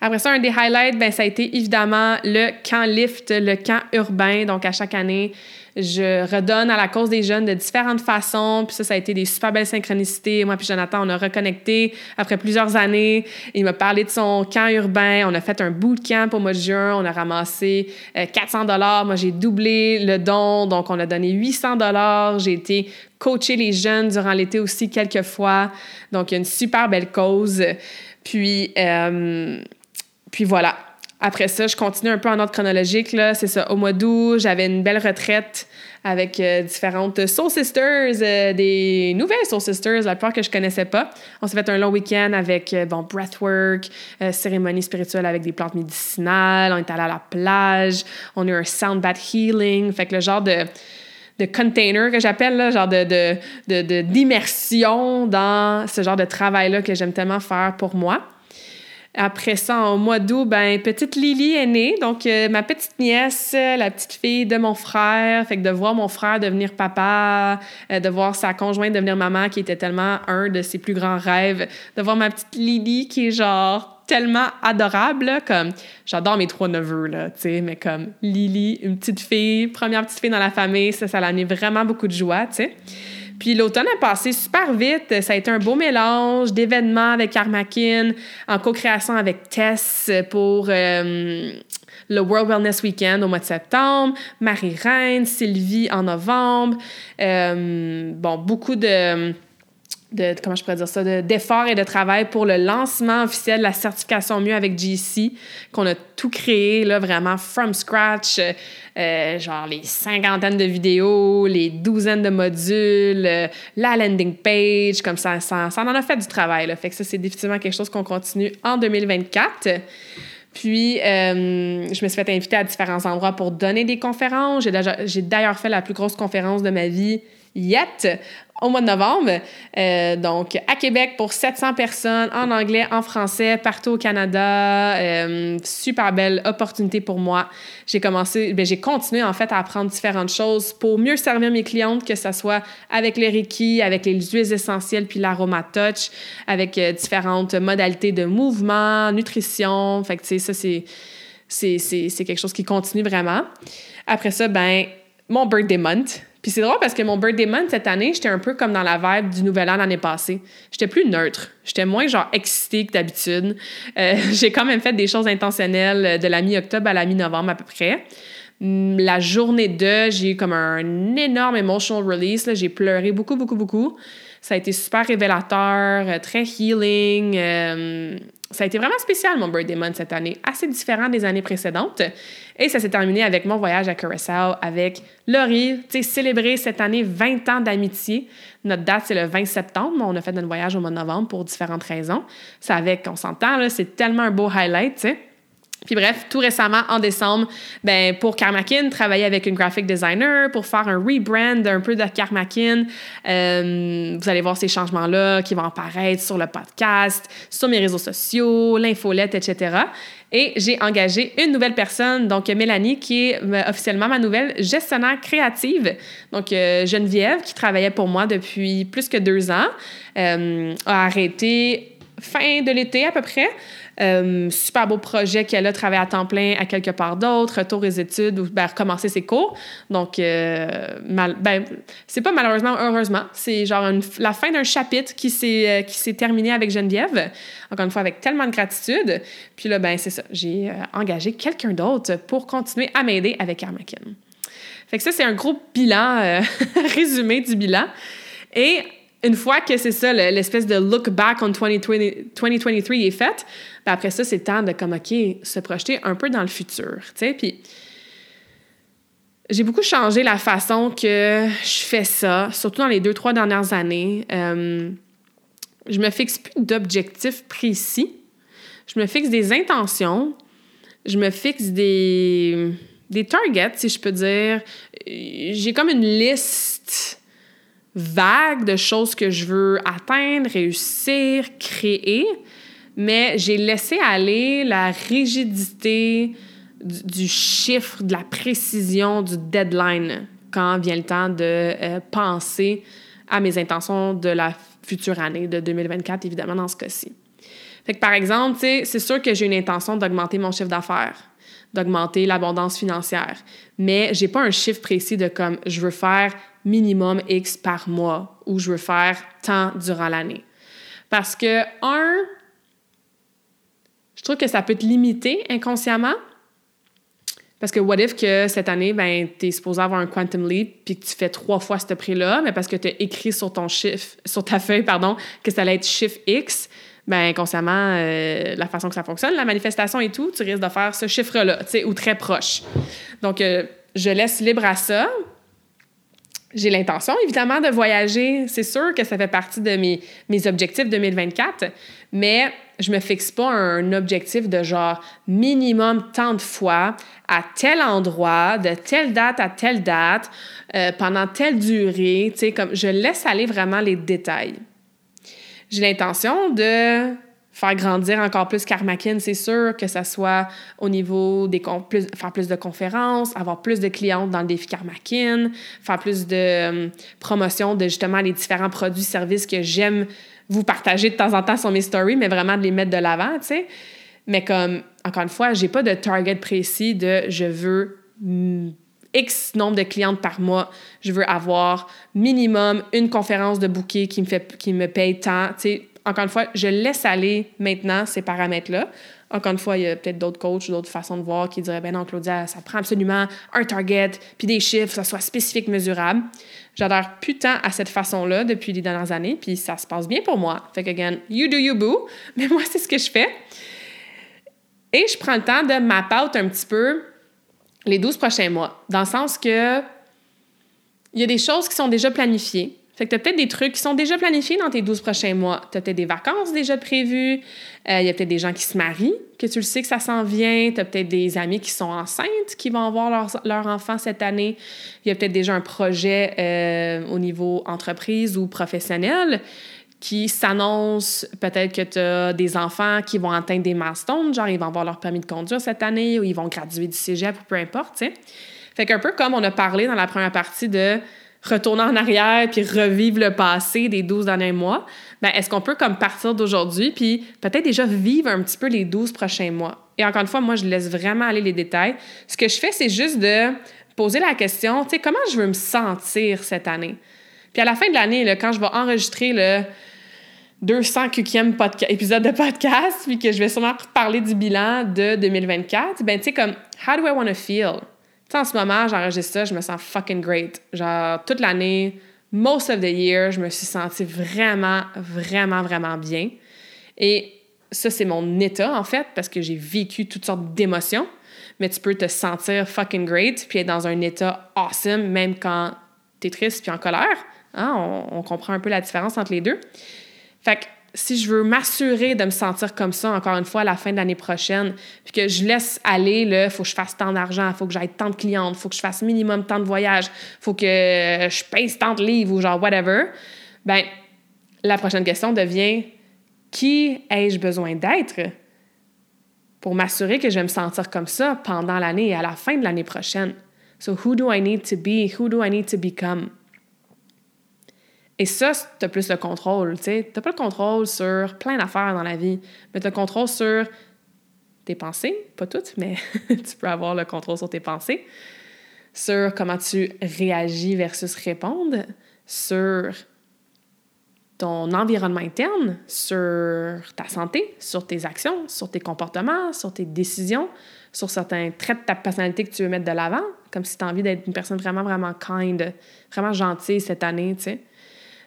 Après ça, un des highlights, ben, ça a été évidemment le camp lift, le camp urbain. Donc, à chaque année, je redonne à la cause des jeunes de différentes façons. Puis ça, ça a été des super belles synchronicités. Moi puis Jonathan, on a reconnecté après plusieurs années. Il m'a parlé de son camp urbain. On a fait un bootcamp au mois de juin. On a ramassé 400 euh, dollars. Moi, j'ai doublé le don. Donc, on a donné 800 dollars. J'ai été coacher les jeunes durant l'été aussi quelques fois. Donc, il y a une super belle cause. Puis... Euh, puis voilà. Après ça, je continue un peu en ordre chronologique. Là. C'est ça. Au mois d'août, j'avais une belle retraite avec euh, différentes Soul Sisters, euh, des nouvelles Soul Sisters, la plupart que je connaissais pas. On s'est fait un long week-end avec, bon, breathwork, cérémonie spirituelle avec des plantes médicinales. On est allé à la plage. On a eu un sound bath healing. Fait que le genre de de container que j'appelle, genre de, de, d'immersion dans ce genre de travail-là que j'aime tellement faire pour moi. Après ça, au mois d'août, ben petite Lily est née, donc euh, ma petite nièce, la petite fille de mon frère. Fait que de voir mon frère devenir papa, euh, de voir sa conjointe devenir maman, qui était tellement un de ses plus grands rêves, de voir ma petite Lily qui est genre tellement adorable, comme j'adore mes trois neveux, là, tu sais, mais comme Lily, une petite fille, première petite fille dans la famille, ça, ça l'a amené vraiment beaucoup de joie, tu sais. Puis l'automne a passé super vite. Ça a été un beau mélange d'événements avec Armakin, en co-création avec Tess pour euh, le World Wellness Weekend au mois de septembre, Marie-Reine, Sylvie en novembre. Euh, bon, beaucoup de de, comment je pourrais dire ça, d'efforts et de travail pour le lancement officiel de la certification mieux avec GC, qu'on a tout créé, là, vraiment from scratch, euh, genre les cinquantaines de vidéos, les douzaines de modules, euh, la landing page, comme ça, ça, ça en a fait du travail, là. Fait que ça, c'est définitivement quelque chose qu'on continue en 2024. Puis, euh, je me suis fait inviter à différents endroits pour donner des conférences. J'ai d'ailleurs fait la plus grosse conférence de ma vie yet au mois de novembre. Euh, donc, à Québec pour 700 personnes, en anglais, en français, partout au Canada. Euh, super belle opportunité pour moi. J'ai commencé, ben, j'ai continué en fait à apprendre différentes choses pour mieux servir mes clientes, que ce soit avec les Reiki, avec les huiles essentielles, puis l'aroma touch, avec euh, différentes modalités de mouvement, nutrition. Fait que, tu sais, ça, c'est, c'est, c'est quelque chose qui continue vraiment. Après ça, ben, mon birthday month. Puis c'est drôle parce que mon birthday month cette année, j'étais un peu comme dans la vibe du nouvel an l'année passée. J'étais plus neutre. J'étais moins genre excitée que d'habitude. Euh, <laughs> j'ai quand même fait des choses intentionnelles de la mi-octobre à la mi-novembre à peu près. Hum, la journée de, j'ai eu comme un énorme emotional release. J'ai pleuré beaucoup, beaucoup, beaucoup. Ça a été super révélateur, euh, très healing. Euh, ça a été vraiment spécial, mon birthday month cette année, assez différent des années précédentes. Et ça s'est terminé avec mon voyage à Curaçao avec Laurie, tu sais, célébrer cette année 20 ans d'amitié. Notre date, c'est le 20 septembre. On a fait notre voyage au mois de novembre pour différentes raisons. C'est avec, on s'entend, c'est tellement un beau highlight, tu sais. Puis bref, tout récemment, en décembre, ben, pour Karmakin, travailler avec une graphic designer pour faire un rebrand un peu de Karmakin. Euh, vous allez voir ces changements-là qui vont apparaître sur le podcast, sur mes réseaux sociaux, l'infolette, etc. Et j'ai engagé une nouvelle personne, donc Mélanie, qui est euh, officiellement ma nouvelle gestionnaire créative. Donc euh, Geneviève, qui travaillait pour moi depuis plus que deux ans, a arrêté fin de l'été à peu près. Euh, super beau projet qu'elle a travaillé à temps plein à quelque part d'autre, retour aux études ou ben, recommencer ses cours. Donc, euh, ben, c'est pas malheureusement, heureusement. C'est genre la fin d'un chapitre qui s'est, qui s'est terminé avec Geneviève. Encore une fois, avec tellement de gratitude. Puis là, ben, c'est ça. J'ai engagé quelqu'un d'autre pour continuer à m'aider avec Armakin. Fait que ça, c'est un gros bilan, <laughs> résumé du bilan. Et une fois que c'est ça, l'espèce de look back on 2023 est fait, ben après ça, c'est le temps de comme, se projeter un peu dans le futur, puis j'ai beaucoup changé la façon que je fais ça, surtout dans les deux, trois dernières années. Euh, je me fixe plus d'objectifs précis. Je me fixe des intentions. Je me fixe des, des targets, si je peux dire. J'ai comme une liste vague de choses que je veux atteindre, réussir, créer, mais j'ai laissé aller la rigidité du, chiffre, de la précision, du deadline quand vient le temps de euh, penser à mes intentions de la future année, de 2024, évidemment, dans ce cas-ci. Que, par exemple, c'est sûr que j'ai une intention d'augmenter mon chiffre d'affaires, d'augmenter l'abondance financière, mais j'ai pas un chiffre précis de comme je veux faire minimum X par mois ou je veux faire tant durant l'année. Parce que, un, je trouve que ça peut te limiter inconsciemment. Parce que what if que cette année, ben, tu es supposé avoir un quantum leap puis que tu fais trois fois ce prix-là, mais parce que tu as écrit sur ton chiffre, sur ta feuille, pardon, que ça allait être chiffre X, ben inconsciemment, euh, la façon que ça fonctionne, la manifestation et tout, tu risques de faire ce chiffre-là, tu sais, ou très proche. Donc, euh, je laisse libre à ça, j'ai l'intention, évidemment, de voyager. C'est sûr que ça fait partie de mes, mes objectifs 2024, mais je me fixe pas un objectif de genre minimum tant de fois à tel endroit, de telle date à telle date, euh, pendant telle durée. Tu sais, comme je laisse aller vraiment les détails. J'ai l'intention de faire grandir encore plus Karmakin, c'est sûr, que ce soit au niveau des faire plus de conférences, avoir plus de clientes dans le défi Karmakin, faire plus de euh, promotion de justement les différents produits, services que j'aime vous partager de temps en temps sur mes stories, mais vraiment de les mettre de l'avant, tu sais. Mais comme, encore une fois, j'ai pas de target précis de je veux X nombre de clientes par mois, je veux avoir minimum une conférence de bouquet qui me fait qui me paye tant, encore une fois, je laisse aller maintenant ces paramètres-là. Encore une fois, il y a peut-être d'autres coachs, d'autres façons de voir qui diraient ben non, Claudia, ça prend absolument un target, puis des chiffres, ça soit spécifique, mesurable. J'adore plus à cette façon-là depuis les dernières années, puis ça se passe bien pour moi. Fait que, again, you do you boo, <laughs> mais moi, c'est ce que je fais. Et je prends le temps de map out un petit peu les 12 prochains mois, dans le sens que il y a des choses qui sont déjà planifiées, fait que tu as peut-être des trucs qui sont déjà planifiés dans tes 12 prochains mois. Tu as peut-être des vacances déjà prévues. Euh, il y a peut-être des gens qui se marient, que tu le sais que ça s'en vient. Tu as peut-être des amis qui sont enceintes, qui vont avoir leur, enfant cette année. Il y a peut-être déjà un projet euh, au niveau entreprise ou professionnel qui s'annonce peut-être que tu as des enfants qui vont atteindre des milestones, genre ils vont avoir leur permis de conduire cette année ou ils vont graduer du cégep ou peu importe, tu sais. Fait qu'un peu comme on a parlé dans la première partie de retourner en arrière puis revivre le passé des 12 derniers mois, ben est-ce qu'on peut comme partir d'aujourd'hui puis peut-être déjà vivre un petit peu les 12 prochains mois? Et encore une fois, moi, je laisse vraiment aller les détails. Ce que je fais, c'est juste de poser la question, tu sais, comment je veux me sentir cette année? Puis à la fin de l'année, quand je vais enregistrer le 200 e épisode de podcast, puis que je vais sûrement parler du bilan de 2024, ben tu sais, comme, how do I want to feel? en ce moment, j'enregistre ça, je me sens fucking great. Genre, toute l'année, most of the year, je me suis sentie vraiment, vraiment, vraiment bien. Et ça, c'est mon état, en fait, parce que j'ai vécu toutes sortes d'émotions. Mais tu peux te sentir fucking great, puis être dans un état awesome, même quand t'es triste puis en colère. Hein? On comprend un peu la différence entre les deux. Fait que si je veux m'assurer de me sentir comme ça, encore une fois, à la fin de l'année prochaine, puis que je laisse aller, il faut que je fasse tant d'argent, il faut que j'aille tant de clientes, faut que je fasse minimum tant de voyages, il faut que je paye tant de livres ou genre whatever, ben la prochaine question devient qui ai-je besoin d'être pour m'assurer que je vais me sentir comme ça pendant l'année et à la fin de l'année prochaine? So, who do I need to be? Who do I need to become? Et ça, tu as plus le contrôle, tu sais. Tu pas le contrôle sur plein d'affaires dans la vie, mais tu as le contrôle sur tes pensées, pas toutes, mais <laughs> tu peux avoir le contrôle sur tes pensées, sur comment tu réagis versus répondre, sur ton environnement interne, sur ta santé, sur tes actions, sur tes comportements, sur tes décisions, sur certains traits de ta personnalité que tu veux mettre de l'avant, comme si tu as envie d'être une personne vraiment, vraiment kind, vraiment gentille cette année, tu sais.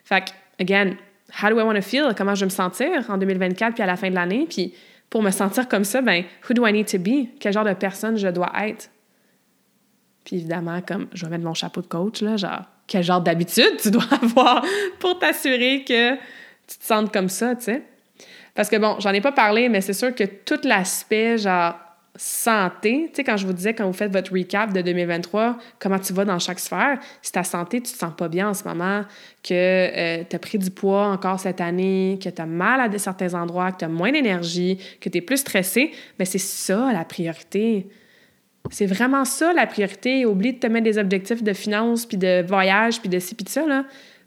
Fait que, again, how do I want to feel? Comment je vais me sentir en 2024 puis à la fin de l'année? Puis pour me sentir comme ça, ben, who do I need to be? Quel genre de personne je dois être? Puis évidemment, comme je vais mettre mon chapeau de coach, là, genre, quel genre d'habitude tu dois <laughs> avoir pour t'assurer que tu te sentes comme ça, tu sais? Parce que bon, j'en ai pas parlé, mais c'est sûr que tout l'aspect, genre, santé, tu sais, quand je vous disais, quand vous faites votre recap de 2023, comment tu vas dans chaque sphère, si ta santé, tu te sens pas bien en ce moment, que euh, tu as pris du poids encore cette année, que tu as mal à certains endroits, que tu as moins d'énergie, que tu es plus stressé, mais c'est ça la priorité. C'est vraiment ça la priorité. Oublie de te mettre des objectifs de finances, puis de voyage, puis de ci, puis de ça, là.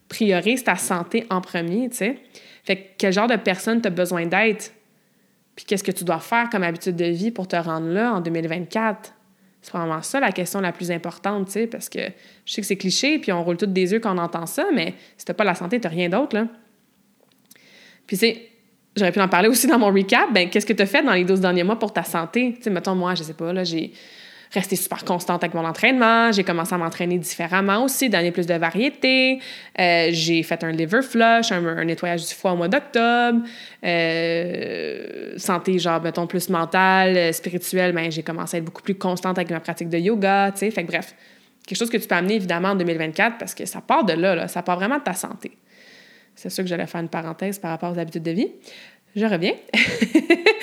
Priorise ta santé en premier, tu sais. Fait que quel genre de personne tu as besoin d'être? Puis qu'est-ce que tu dois faire comme habitude de vie pour te rendre là en 2024? C'est vraiment ça la question la plus importante, tu sais, parce que je sais que c'est cliché, puis on roule toutes des yeux quand on entend ça, mais si t'as pas la santé, t'as rien d'autre, là. Puis c'est, j'aurais pu en parler aussi dans mon recap, ben qu'est-ce que tu as fait dans les 12 derniers mois pour ta santé? Tu sais, mettons, moi, je sais pas, là, j'ai rester super constante avec mon entraînement. J'ai commencé à m'entraîner différemment aussi, donner plus de variété. Euh, j'ai fait un liver flush, un, nettoyage du foie au mois d'octobre. Euh, santé, genre, mettons, plus mentale, euh, spirituelle, ben, j'ai commencé à être beaucoup plus constante avec ma pratique de yoga, tu. Fait bref, quelque chose que tu peux amener évidemment en 2024 parce que ça part de là, là ça part vraiment de ta santé. C'est sûr que j'allais faire une parenthèse par rapport aux habitudes de vie. Je reviens. <laughs>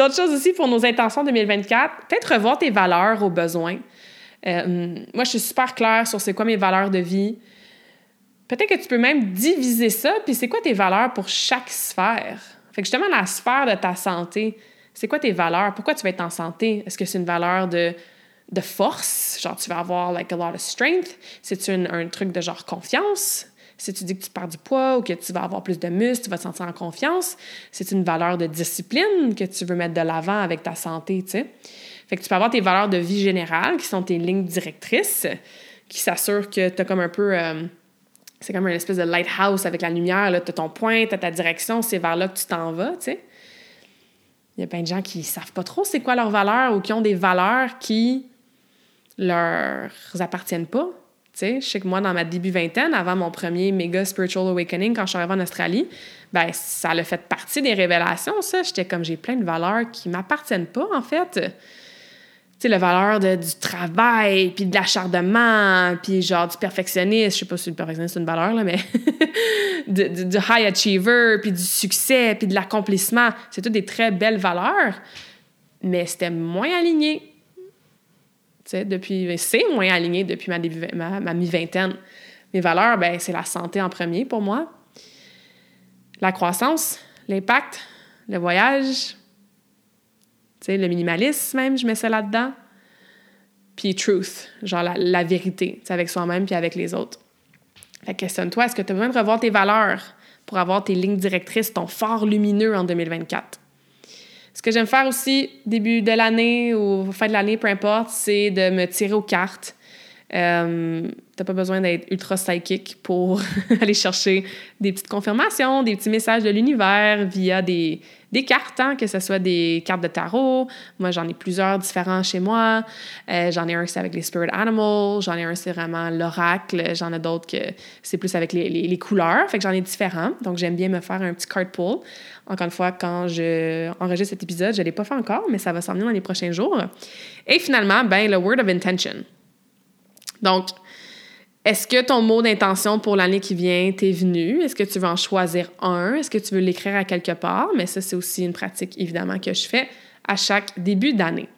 D'autres choses aussi pour nos intentions 2024, peut-être revoir tes valeurs aux besoins. Euh, moi, je suis super claire sur c'est quoi mes valeurs de vie. Peut-être que tu peux même diviser ça, puis c'est quoi tes valeurs pour chaque sphère? Fait que justement, la sphère de ta santé, c'est quoi tes valeurs? Pourquoi tu vas être en santé? Est-ce que c'est une valeur de, de force? Genre, tu vas avoir like a lot of strength? C'est-tu un truc de genre confiance? Si tu dis que tu perds du poids ou que tu vas avoir plus de muscles, tu vas te sentir en confiance, c'est une valeur de discipline que tu veux mettre de l'avant avec ta santé, tu sais. Fait que tu peux avoir tes valeurs de vie générale, qui sont tes lignes directrices, qui s'assurent que tu as comme un peu... Euh, c'est comme une espèce de lighthouse avec la lumière, tu as ton point, tu as ta direction, c'est vers là que tu t'en vas, tu sais. Il y a plein de gens qui savent pas trop c'est quoi leurs valeurs ou qui ont des valeurs qui leur appartiennent pas je sais que moi, dans ma début vingtaine, avant mon premier méga spiritual awakening, quand je suis arrivée en Australie, ben ça a fait partie des révélations, ça. J'étais comme, j'ai plein de valeurs qui m'appartiennent pas, en fait. Tu sais, la valeur de, du travail, puis de l'acharnement, puis genre du perfectionnisme. Je sais pas si le perfectionnisme, c'est une valeur, là, mais <laughs> du high achiever, puis du succès, puis de l'accomplissement. C'est toutes des très belles valeurs, mais c'était moins aligné depuis, ben, c'est moins aligné depuis ma, mi-vingtaine. Mes valeurs, ben, c'est la santé en premier pour moi. La croissance, l'impact, le voyage, le minimalisme même, je mets ça là-dedans. Puis truth, genre la, la vérité, avec soi-même puis avec les autres. Fait questionne-toi, est-ce que tu as besoin de revoir tes valeurs pour avoir tes lignes directrices, ton phare lumineux en 2024? Ce que j'aime faire aussi, début de l'année ou fin de l'année, peu importe, c'est de me tirer aux cartes. Euh, t'as pas besoin d'être ultra psychique pour <laughs> aller chercher des petites confirmations, des petits messages de l'univers via des, des cartes, hein, que ce soit des cartes de tarot. Moi, j'en ai plusieurs différents chez moi. Euh, j'en ai un, c'est avec les Spirit Animals. J'en ai un, c'est vraiment l'oracle. J'en ai d'autres que c'est plus avec les, les, les, couleurs. Fait que j'en ai différents. Donc, j'aime bien me faire un petit card pull. Encore une fois, quand je enregistre cet épisode, je ne l'ai pas fait encore, mais ça va s'en venir dans les prochains jours. Et finalement, ben, le word of intention. Donc, est-ce que ton mot d'intention pour l'année qui vient t'est venu? Est-ce que tu veux en choisir un? Est-ce que tu veux l'écrire à quelque part? Mais ça, c'est aussi une pratique, évidemment, que je fais à chaque début d'année.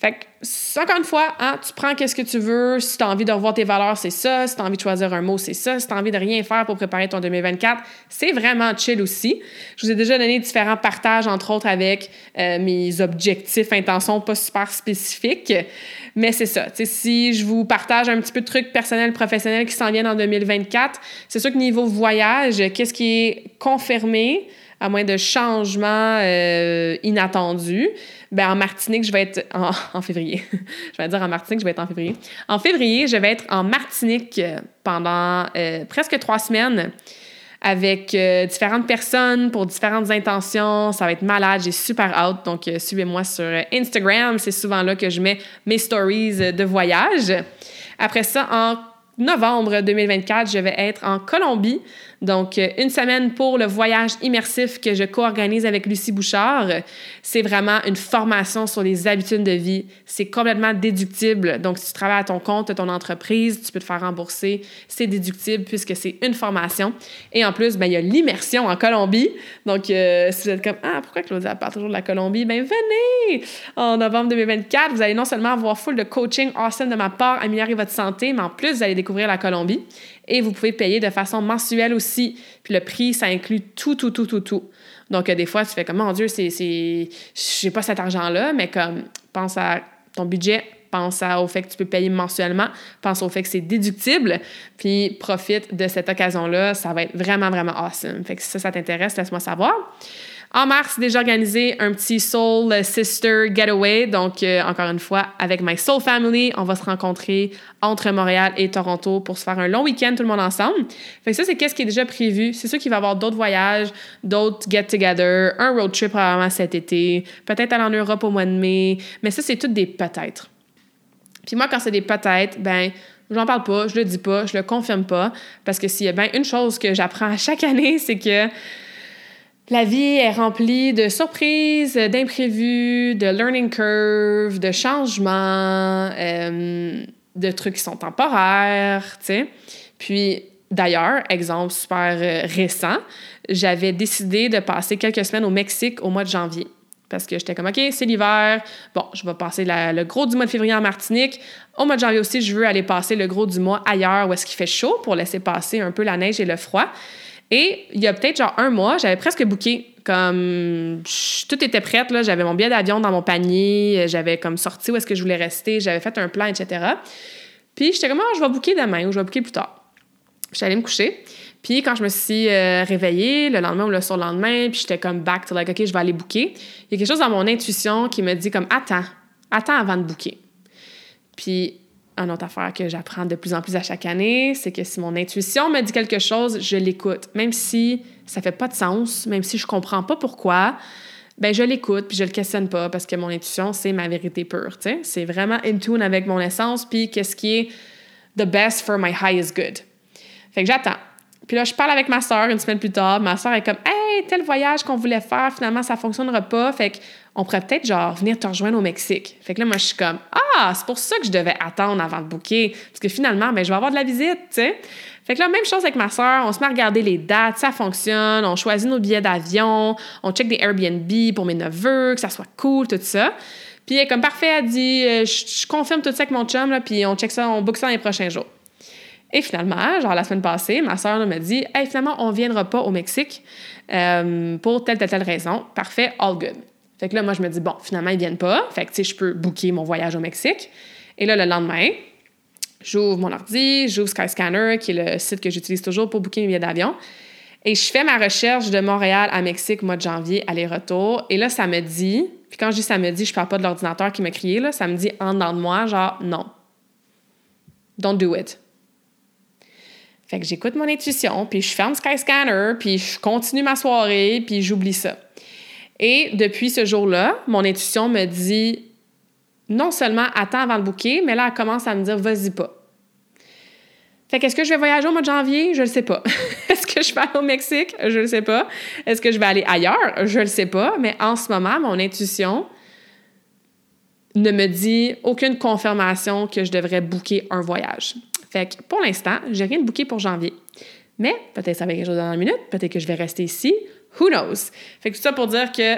Fait que, encore une fois, hein, tu prends qu'est-ce que tu veux. Si tu as envie de revoir tes valeurs, c'est ça. Si tu as envie de choisir un mot, c'est ça. Si tu as envie de rien faire pour préparer ton 2024, c'est vraiment chill aussi. Je vous ai déjà donné différents partages, entre autres avec euh, mes objectifs, intentions pas super spécifiques. Mais c'est ça. si je vous partage un petit peu de trucs personnels, professionnels qui s'en viennent en 2024, c'est sûr que niveau voyage, qu'est-ce qui est confirmé? À moins de changements euh, inattendus, ben en Martinique, je vais être en, <laughs> février. <laughs> je vais dire en Martinique, je vais être en février. En février, je vais être en Martinique pendant euh, presque trois semaines avec euh, différentes personnes pour différentes intentions. Ça va être malade, j'ai super hâte. Donc, suivez-moi sur Instagram. C'est souvent là que je mets mes stories de voyage. Après ça, en novembre 2024, je vais être en Colombie donc, euh, une semaine pour le voyage immersif que je co-organise avec Lucie Bouchard. C'est vraiment une formation sur les habitudes de vie. C'est complètement déductible. Donc, si tu travailles à ton compte, ton entreprise, tu peux te faire rembourser. C'est déductible puisque c'est une formation. Et en plus, ben, il y a l'immersion en Colombie. Donc, euh, si vous êtes comme, ah, pourquoi Claudia parle toujours de la Colombie? Ben, venez! En novembre 2024, vous allez non seulement avoir full de coaching awesome de ma part, améliorer votre santé, mais en plus, vous allez découvrir la Colombie et vous pouvez payer de façon mensuelle aussi. Puis le prix, ça inclut tout, tout, tout, tout, tout. Donc, euh, des fois, tu fais comme, mon Dieu, c'est, c'est, j'ai pas cet argent-là, mais comme, pense à ton budget, pense au fait que tu peux payer mensuellement, pense au fait que c'est déductible, puis profite de cette occasion-là. Ça va être vraiment, vraiment awesome. Fait que si ça, ça t'intéresse, laisse-moi savoir. En mars, déjà organisé un petit Soul Sister Getaway. Donc, euh, encore une fois, avec My Soul Family, on va se rencontrer entre Montréal et Toronto pour se faire un long week-end tout le monde ensemble. Ça, c'est qu'est-ce qui est déjà prévu. C'est sûr qu'il va y avoir d'autres voyages, d'autres get-together, un road trip probablement cet été, peut-être aller en Europe au mois de mai. Mais ça, c'est tout des peut-être. Puis moi, quand c'est des peut-être, ben J'en parle pas, je le dis pas, je le confirme pas, parce que s'il y a bien une chose que j'apprends à chaque année, c'est que la vie est remplie de surprises, d'imprévus, de learning curve, de changements, euh, de trucs qui sont temporaires, tu sais. Puis, d'ailleurs, exemple super euh, récent, j'avais décidé de passer quelques semaines au Mexique au mois de janvier. Parce que j'étais comme, OK, c'est l'hiver. Bon, je vais passer le gros du mois de février en Martinique. Au mois de janvier aussi, je veux aller passer le gros du mois ailleurs où est-ce qu'il fait chaud pour laisser passer un peu la neige et le froid. Et il y a peut-être genre un mois, j'avais presque booké comme tout était prêt là, j'avais mon billet d'avion dans mon panier, j'avais comme sorti où est-ce que je voulais rester, j'avais fait un plan, etc. Puis j'étais comme, ah, je vais booker demain ou je vais booker plus tard. J'allais allée me coucher. Puis quand je me suis euh, réveillée, le lendemain ou le surlendemain, puis j'étais comme back to like, OK, je vais aller booker. Il y a quelque chose dans mon intuition qui me dit comme, attends, attends avant de booker. Puis une autre affaire que j'apprends de plus en plus à chaque année, c'est que si mon intuition me dit quelque chose, je l'écoute. Même si ça fait pas de sens, même si je comprends pas pourquoi, ben je l'écoute puis je le questionne pas parce que mon intuition, c'est ma vérité pure, C'est vraiment in tune avec mon essence puis qu'est-ce qui est the best for my highest good. Fait que j'attends. Puis là, je parle avec ma soeur une semaine plus tard. Ma soeur est comme Hey, tel voyage qu'on voulait faire, finalement, ça fonctionnera pas. Fait qu'on pourrait peut-être, genre, venir te rejoindre au Mexique. Fait que là, moi, je suis comme Ah, c'est pour ça que je devais attendre avant de booker. Parce que finalement, ben, je vais avoir de la visite, tu sais. Fait que là, même chose avec ma soeur, on se met à regarder les dates, ça fonctionne, on choisit nos billets d'avion, on check des Airbnb pour mes neveux, que ça soit cool, tout ça. Puis elle est comme parfait, elle dit euh, je, confirme tout ça avec mon chum, là, puis on check ça, on book ça dans les prochains jours. Et finalement, genre la semaine passée, ma soeur m'a dit Hey, finalement, on ne viendra pas au Mexique euh, pour telle, telle, telle raison. Parfait, all good. Fait que là, moi, je me dis Bon, finalement, ils ne viennent pas. Fait que, tu sais, je peux booker mon voyage au Mexique. Et là, le lendemain, j'ouvre mon ordi, j'ouvre Skyscanner, qui est le site que j'utilise toujours pour booker mes billets d'avion. Et je fais ma recherche de Montréal à Mexique, mois de janvier, aller-retour. Et là, ça me dit, puis quand je dis ça me dit, je parle pas de l'ordinateur qui m'a crié, là, ça me dit en dedans de moi, genre, non. Don't do it. Fait que j'écoute mon intuition, puis je ferme Skyscanner, puis je continue ma soirée, puis j'oublie ça. Et depuis ce jour-là, mon intuition me dit non seulement attends avant le bouquet, mais là, elle commence à me dire vas-y pas. Fait qu'est-ce que je vais voyager au mois de janvier? Je le sais pas. <laughs> Est-ce que je vais aller au Mexique? Je le sais pas. Est-ce que je vais aller ailleurs? Je le sais pas. Mais en ce moment, mon intuition ne me dit aucune confirmation que je devrais booker un voyage. Fait que pour l'instant, j'ai rien de booké pour janvier. Mais peut-être ça va quelque chose dans une minute, peut-être que je vais rester ici. Who knows? Fait que tout ça pour dire que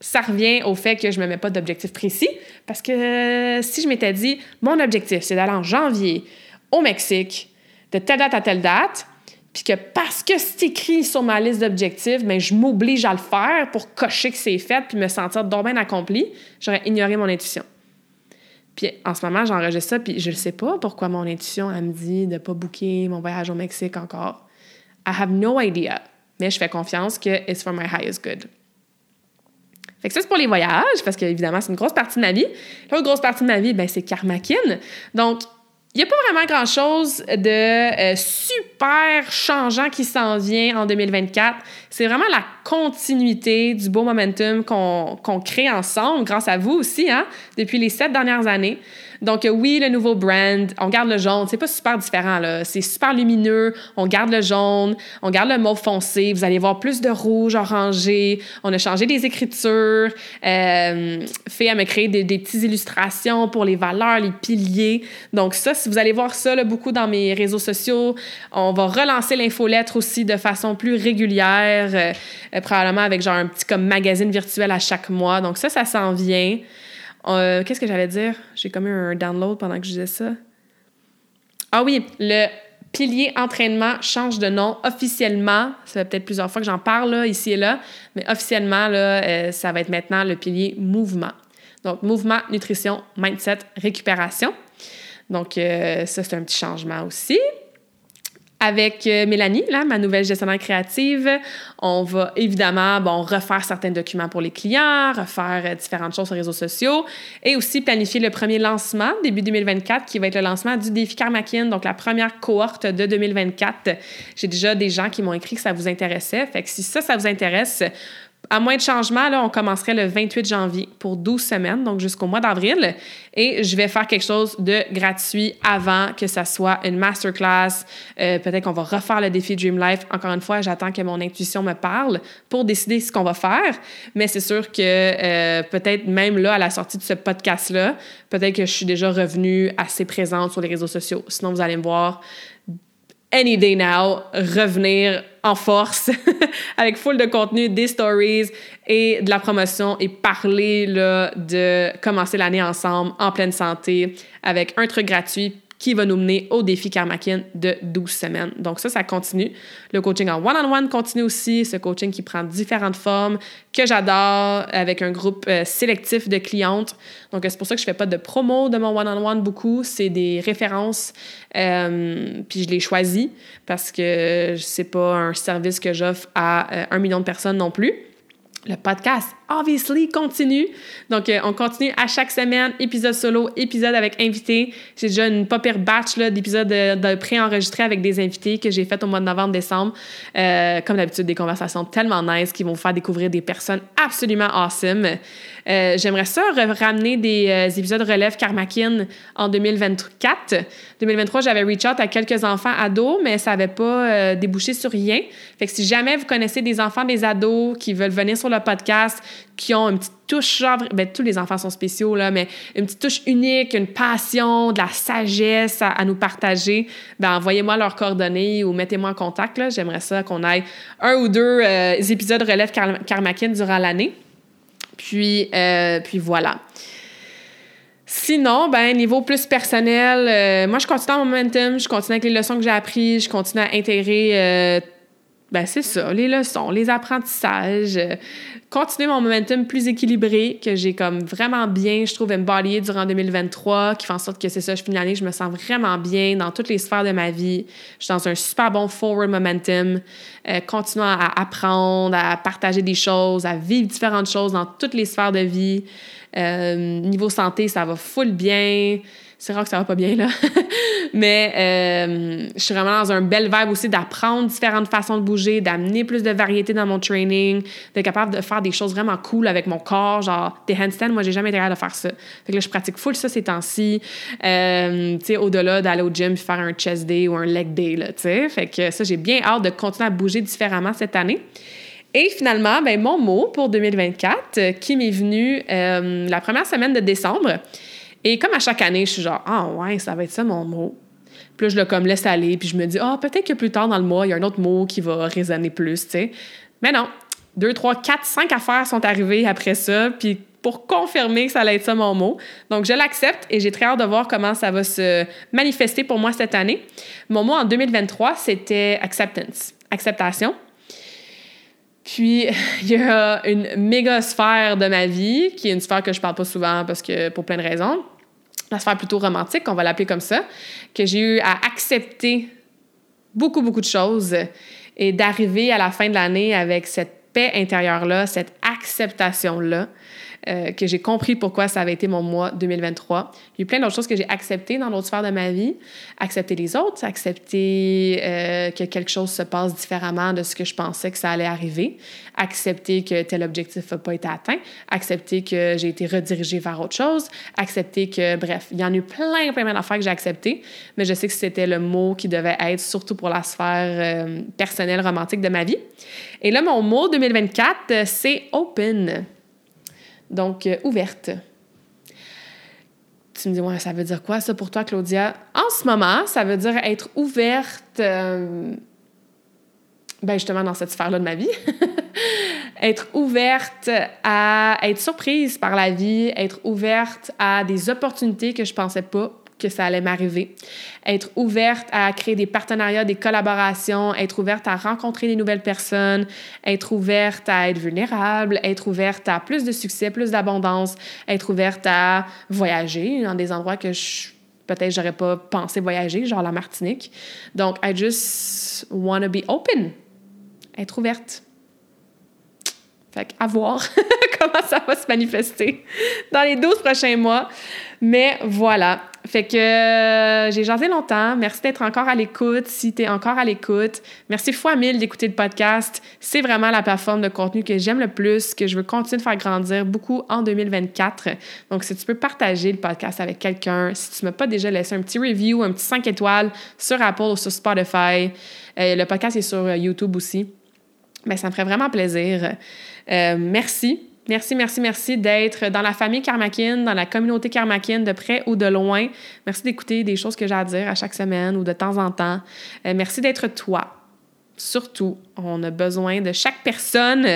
ça revient au fait que je ne me mets pas d'objectif précis. Parce que si je m'étais dit, mon objectif, c'est d'aller en janvier au Mexique, de telle date à telle date, puis que parce que c'est écrit sur ma liste d'objectifs, mais ben, je m'oblige à le faire pour cocher que c'est fait puis me sentir bien accompli, j'aurais ignoré mon intuition. Puis en ce moment, j'enregistre ça, puis je ne sais pas pourquoi mon intuition, elle me dit de ne pas booker mon voyage au Mexique encore. I have no idea. Mais je fais confiance que it's for my highest good. Fait que ça, c'est pour les voyages, parce qu'évidemment, c'est une grosse partie de ma vie. L'autre grosse partie de ma vie, ben, c'est Karmakin. Donc, il n'y a pas vraiment grand-chose de euh, super changeant qui s'en vient en 2024. C'est vraiment la continuité du beau momentum qu'on crée ensemble, grâce à vous aussi, hein, depuis les sept dernières années. Donc, euh, oui, le nouveau brand, on garde le jaune. C'est pas super différent, là. C'est super lumineux. On garde le jaune, on garde le mauve foncé. Vous allez voir plus de rouge orangé. On a changé les écritures. Fait à me créer des, petites illustrations pour les valeurs, les piliers. Donc, ça, si vous allez voir ça là, beaucoup dans mes réseaux sociaux, on va relancer l'infolettre aussi de façon plus régulière, euh, probablement avec genre un petit comme magazine virtuel à chaque mois. Donc, ça, ça s'en vient. Euh, qu'est-ce que j'allais dire? J'ai comme eu un download pendant que je disais ça. Ah oui, le pilier entraînement change de nom officiellement. Ça fait peut-être plusieurs fois que j'en parle ici et là, mais officiellement, euh, ça va être maintenant le pilier mouvement. Donc, mouvement, nutrition, mindset, récupération. Donc, euh, ça, c'est un petit changement aussi. Avec euh, Mélanie, là, ma nouvelle gestionnaire créative, on va évidemment bon, refaire certains documents pour les clients, refaire euh, différentes choses sur les réseaux sociaux et aussi planifier le premier lancement début 2024 qui va être le lancement du défi Karmakin, donc la première cohorte de 2024. J'ai déjà des gens qui m'ont écrit que ça vous intéressait. Fait que si ça, ça vous intéresse, à moins de changement, on commencerait le 28 janvier pour 12 semaines, donc jusqu'au mois d'avril. Et je vais faire quelque chose de gratuit avant que ça soit une masterclass. Euh, peut-être qu'on va refaire le défi Dream Life. Encore une fois, j'attends que mon intuition me parle pour décider ce qu'on va faire. Mais c'est sûr que euh, peut-être même là, à la sortie de ce podcast-là, peut-être que je suis déjà revenue assez présente sur les réseaux sociaux. Sinon, vous allez me voir any day now, revenir en force <laughs> avec full de contenu, des stories et de la promotion et parler là, de commencer l'année ensemble en pleine santé avec un truc gratuit qui va nous mener au défi Karmakin de 12 semaines. Donc ça, ça continue. Le coaching en one-on-one continue aussi, ce coaching qui prend différentes formes, que j'adore, avec un groupe euh, sélectif de clientes. Donc c'est pour ça que je fais pas de promo de mon one-on-one beaucoup, c'est des références, euh, puis je les choisis parce que c'est pas un service que j'offre à euh, un million de personnes non plus. Le podcast, obviously, continue. Donc, euh, on continue à chaque semaine, épisode solo, épisode avec invité. J'ai déjà une pas pire batch d'épisodes de, de pré-enregistrés avec des invités que j'ai fait au mois de novembre-décembre. Euh, comme d'habitude, des conversations tellement nice qui vont vous faire découvrir des personnes absolument awesome. Euh, j'aimerais ça ramener des euh, épisodes relève Karmakin en 2024. 2023, j'avais reach out à quelques enfants ados, mais ça n'avait pas euh, débouché sur rien. Fait que si jamais vous connaissez des enfants, des ados qui veulent venir sur le podcast, qui ont une petite touche, genre, ben, tous les enfants sont spéciaux, là, mais une petite touche unique, une passion, de la sagesse à, nous partager, ben, envoyez-moi leurs coordonnées ou mettez-moi en contact. J'aimerais ça qu'on aille un ou deux épisodes relève Karmakin durant l'année. Puis, euh, puis voilà. Sinon, ben niveau plus personnel, euh, moi je continue mon momentum, je continue avec les leçons que j'ai apprises, je continue à intégrer euh, ben c'est ça, les leçons, les apprentissages, continuer mon momentum plus équilibré que j'ai comme vraiment bien, je trouve, embodied durant 2023, qui fait en sorte que c'est ça, je finis l'année, je me sens vraiment bien dans toutes les sphères de ma vie. Je suis dans un super bon forward momentum, euh, continuant à apprendre, à partager des choses, à vivre différentes choses dans toutes les sphères de vie. Euh, niveau santé, ça va full bien. C'est rare que ça va pas bien, là. <laughs> Mais euh, je suis vraiment dans un bel vibe aussi d'apprendre différentes façons de bouger, d'amener plus de variété dans mon training, d'être capable de faire des choses vraiment cool avec mon corps, genre des handstands. Moi, j'ai jamais été capable de faire ça. Fait que là, je pratique full ça ces temps-ci. Euh, tu sais, au-delà d'aller au gym puis faire un chest day ou un leg day, là, tu sais. Fait que ça, j'ai bien hâte de continuer à bouger différemment cette année. Et finalement, ben, mon mot pour 2024 euh, qui m'est venu la première semaine de décembre, et comme à chaque année, je suis genre, ah ouais, ça va être ça mon mot. Puis là, je le comme laisse aller, puis je me dis, ah, peut-être que plus tard dans le mois, il y a un autre mot qui va résonner plus, tu sais. Mais non, deux, trois, quatre, cinq affaires sont arrivées après ça, puis pour confirmer que ça allait être ça mon mot. Donc, je l'accepte et j'ai très hâte de voir comment ça va se manifester pour moi cette année. Mon mot en 2023, c'était acceptance, acceptation. Puis, <laughs> il y a une méga sphère de ma vie, qui est une sphère que je parle pas souvent parce que pour plein de raisons. La sphère plutôt romantique, on va l'appeler comme ça, que j'ai eu à accepter beaucoup, beaucoup de choses et d'arriver à la fin de l'année avec cette paix intérieure-là, cette acceptation-là, euh, que j'ai compris pourquoi ça avait été mon mois 2023. Il y a eu plein d'autres choses que j'ai acceptées dans d'autres sphères de ma vie. Accepter les autres, accepter euh, que quelque chose se passe différemment de ce que je pensais que ça allait arriver, accepter que tel objectif n'a pas été atteint, accepter que j'ai été redirigée vers autre chose, accepter que, bref, il y en a eu plein, plein, plein d'affaires que j'ai acceptées, mais je sais que c'était le mot qui devait être, surtout pour la sphère euh, personnelle, romantique de ma vie. Et là, mon mot 2024, c'est open. Donc, euh, ouverte. Tu me dis, ouais, ça veut dire quoi ça pour toi, Claudia? En ce moment, ça veut dire être ouverte, euh, ben justement dans cette sphère-là de ma vie. <laughs> être ouverte à être surprise par la vie, être ouverte à des opportunités que je pensais pas que ça allait m'arriver. Être ouverte à créer des partenariats, des collaborations, être ouverte à rencontrer des nouvelles personnes, être ouverte à être vulnérable, être ouverte à plus de succès, plus d'abondance, être ouverte à voyager dans des endroits que je peut-être j'aurais pas pensé voyager, genre la Martinique. Donc, I just want to be open. Être ouverte. Fait qu'à voir <laughs> comment ça va se manifester dans les 12 prochains mois. Mais voilà. Fait que euh, j'ai jasé longtemps. Merci d'être encore à l'écoute. Si tu es encore à l'écoute, merci fois mille d'écouter le podcast. C'est vraiment la plateforme de contenu que j'aime le plus, que je veux continuer de faire grandir beaucoup en 2024. Donc, si tu peux partager le podcast avec quelqu'un, si tu ne m'as pas déjà laissé un petit review, un petit 5 étoiles sur Apple ou sur Spotify, euh, le podcast est sur euh, YouTube aussi. Bien, ça me ferait vraiment plaisir. merci Merci, merci, merci d'être dans la famille Karmakin, dans la communauté Karmakin, de près ou de loin. Merci d'écouter des choses que j'ai à dire à chaque semaine ou de temps en temps. Euh, merci d'être toi. Surtout, on a besoin de chaque personne.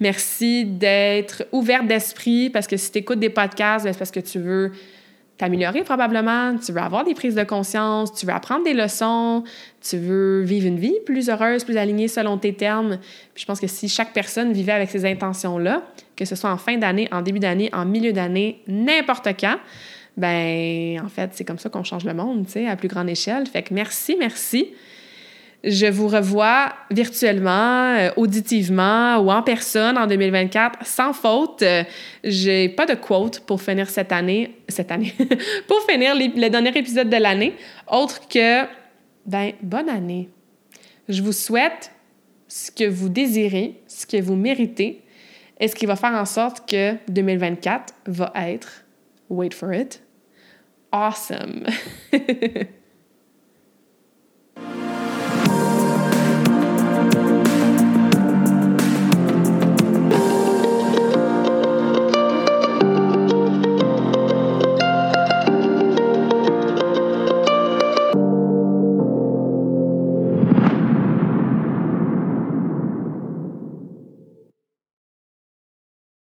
Merci d'être ouverte d'esprit parce que si tu écoutes des podcasts, ben, c'est parce que tu veux t'améliorer probablement, tu veux avoir des prises de conscience, tu veux apprendre des leçons, tu veux vivre une vie plus heureuse, plus alignée selon tes termes. Je pense que si chaque personne vivait avec ces intentions-là, que ce soit en fin d'année, en début d'année, en milieu d'année, n'importe quand, ben en fait, c'est comme ça qu'on change le monde, tu sais, à plus grande échelle. Fait que merci, merci. Je vous revois virtuellement, euh, auditivement ou en personne en 2024 sans faute. Euh, j'ai pas de quote pour finir cette année, cette année, <laughs> pour finir le dernier épisode de l'année, autre que, ben, bonne année. Je vous souhaite ce que vous désirez, ce que vous méritez, et ce qui va faire en sorte que 2024 va être, wait for it, awesome? <laughs>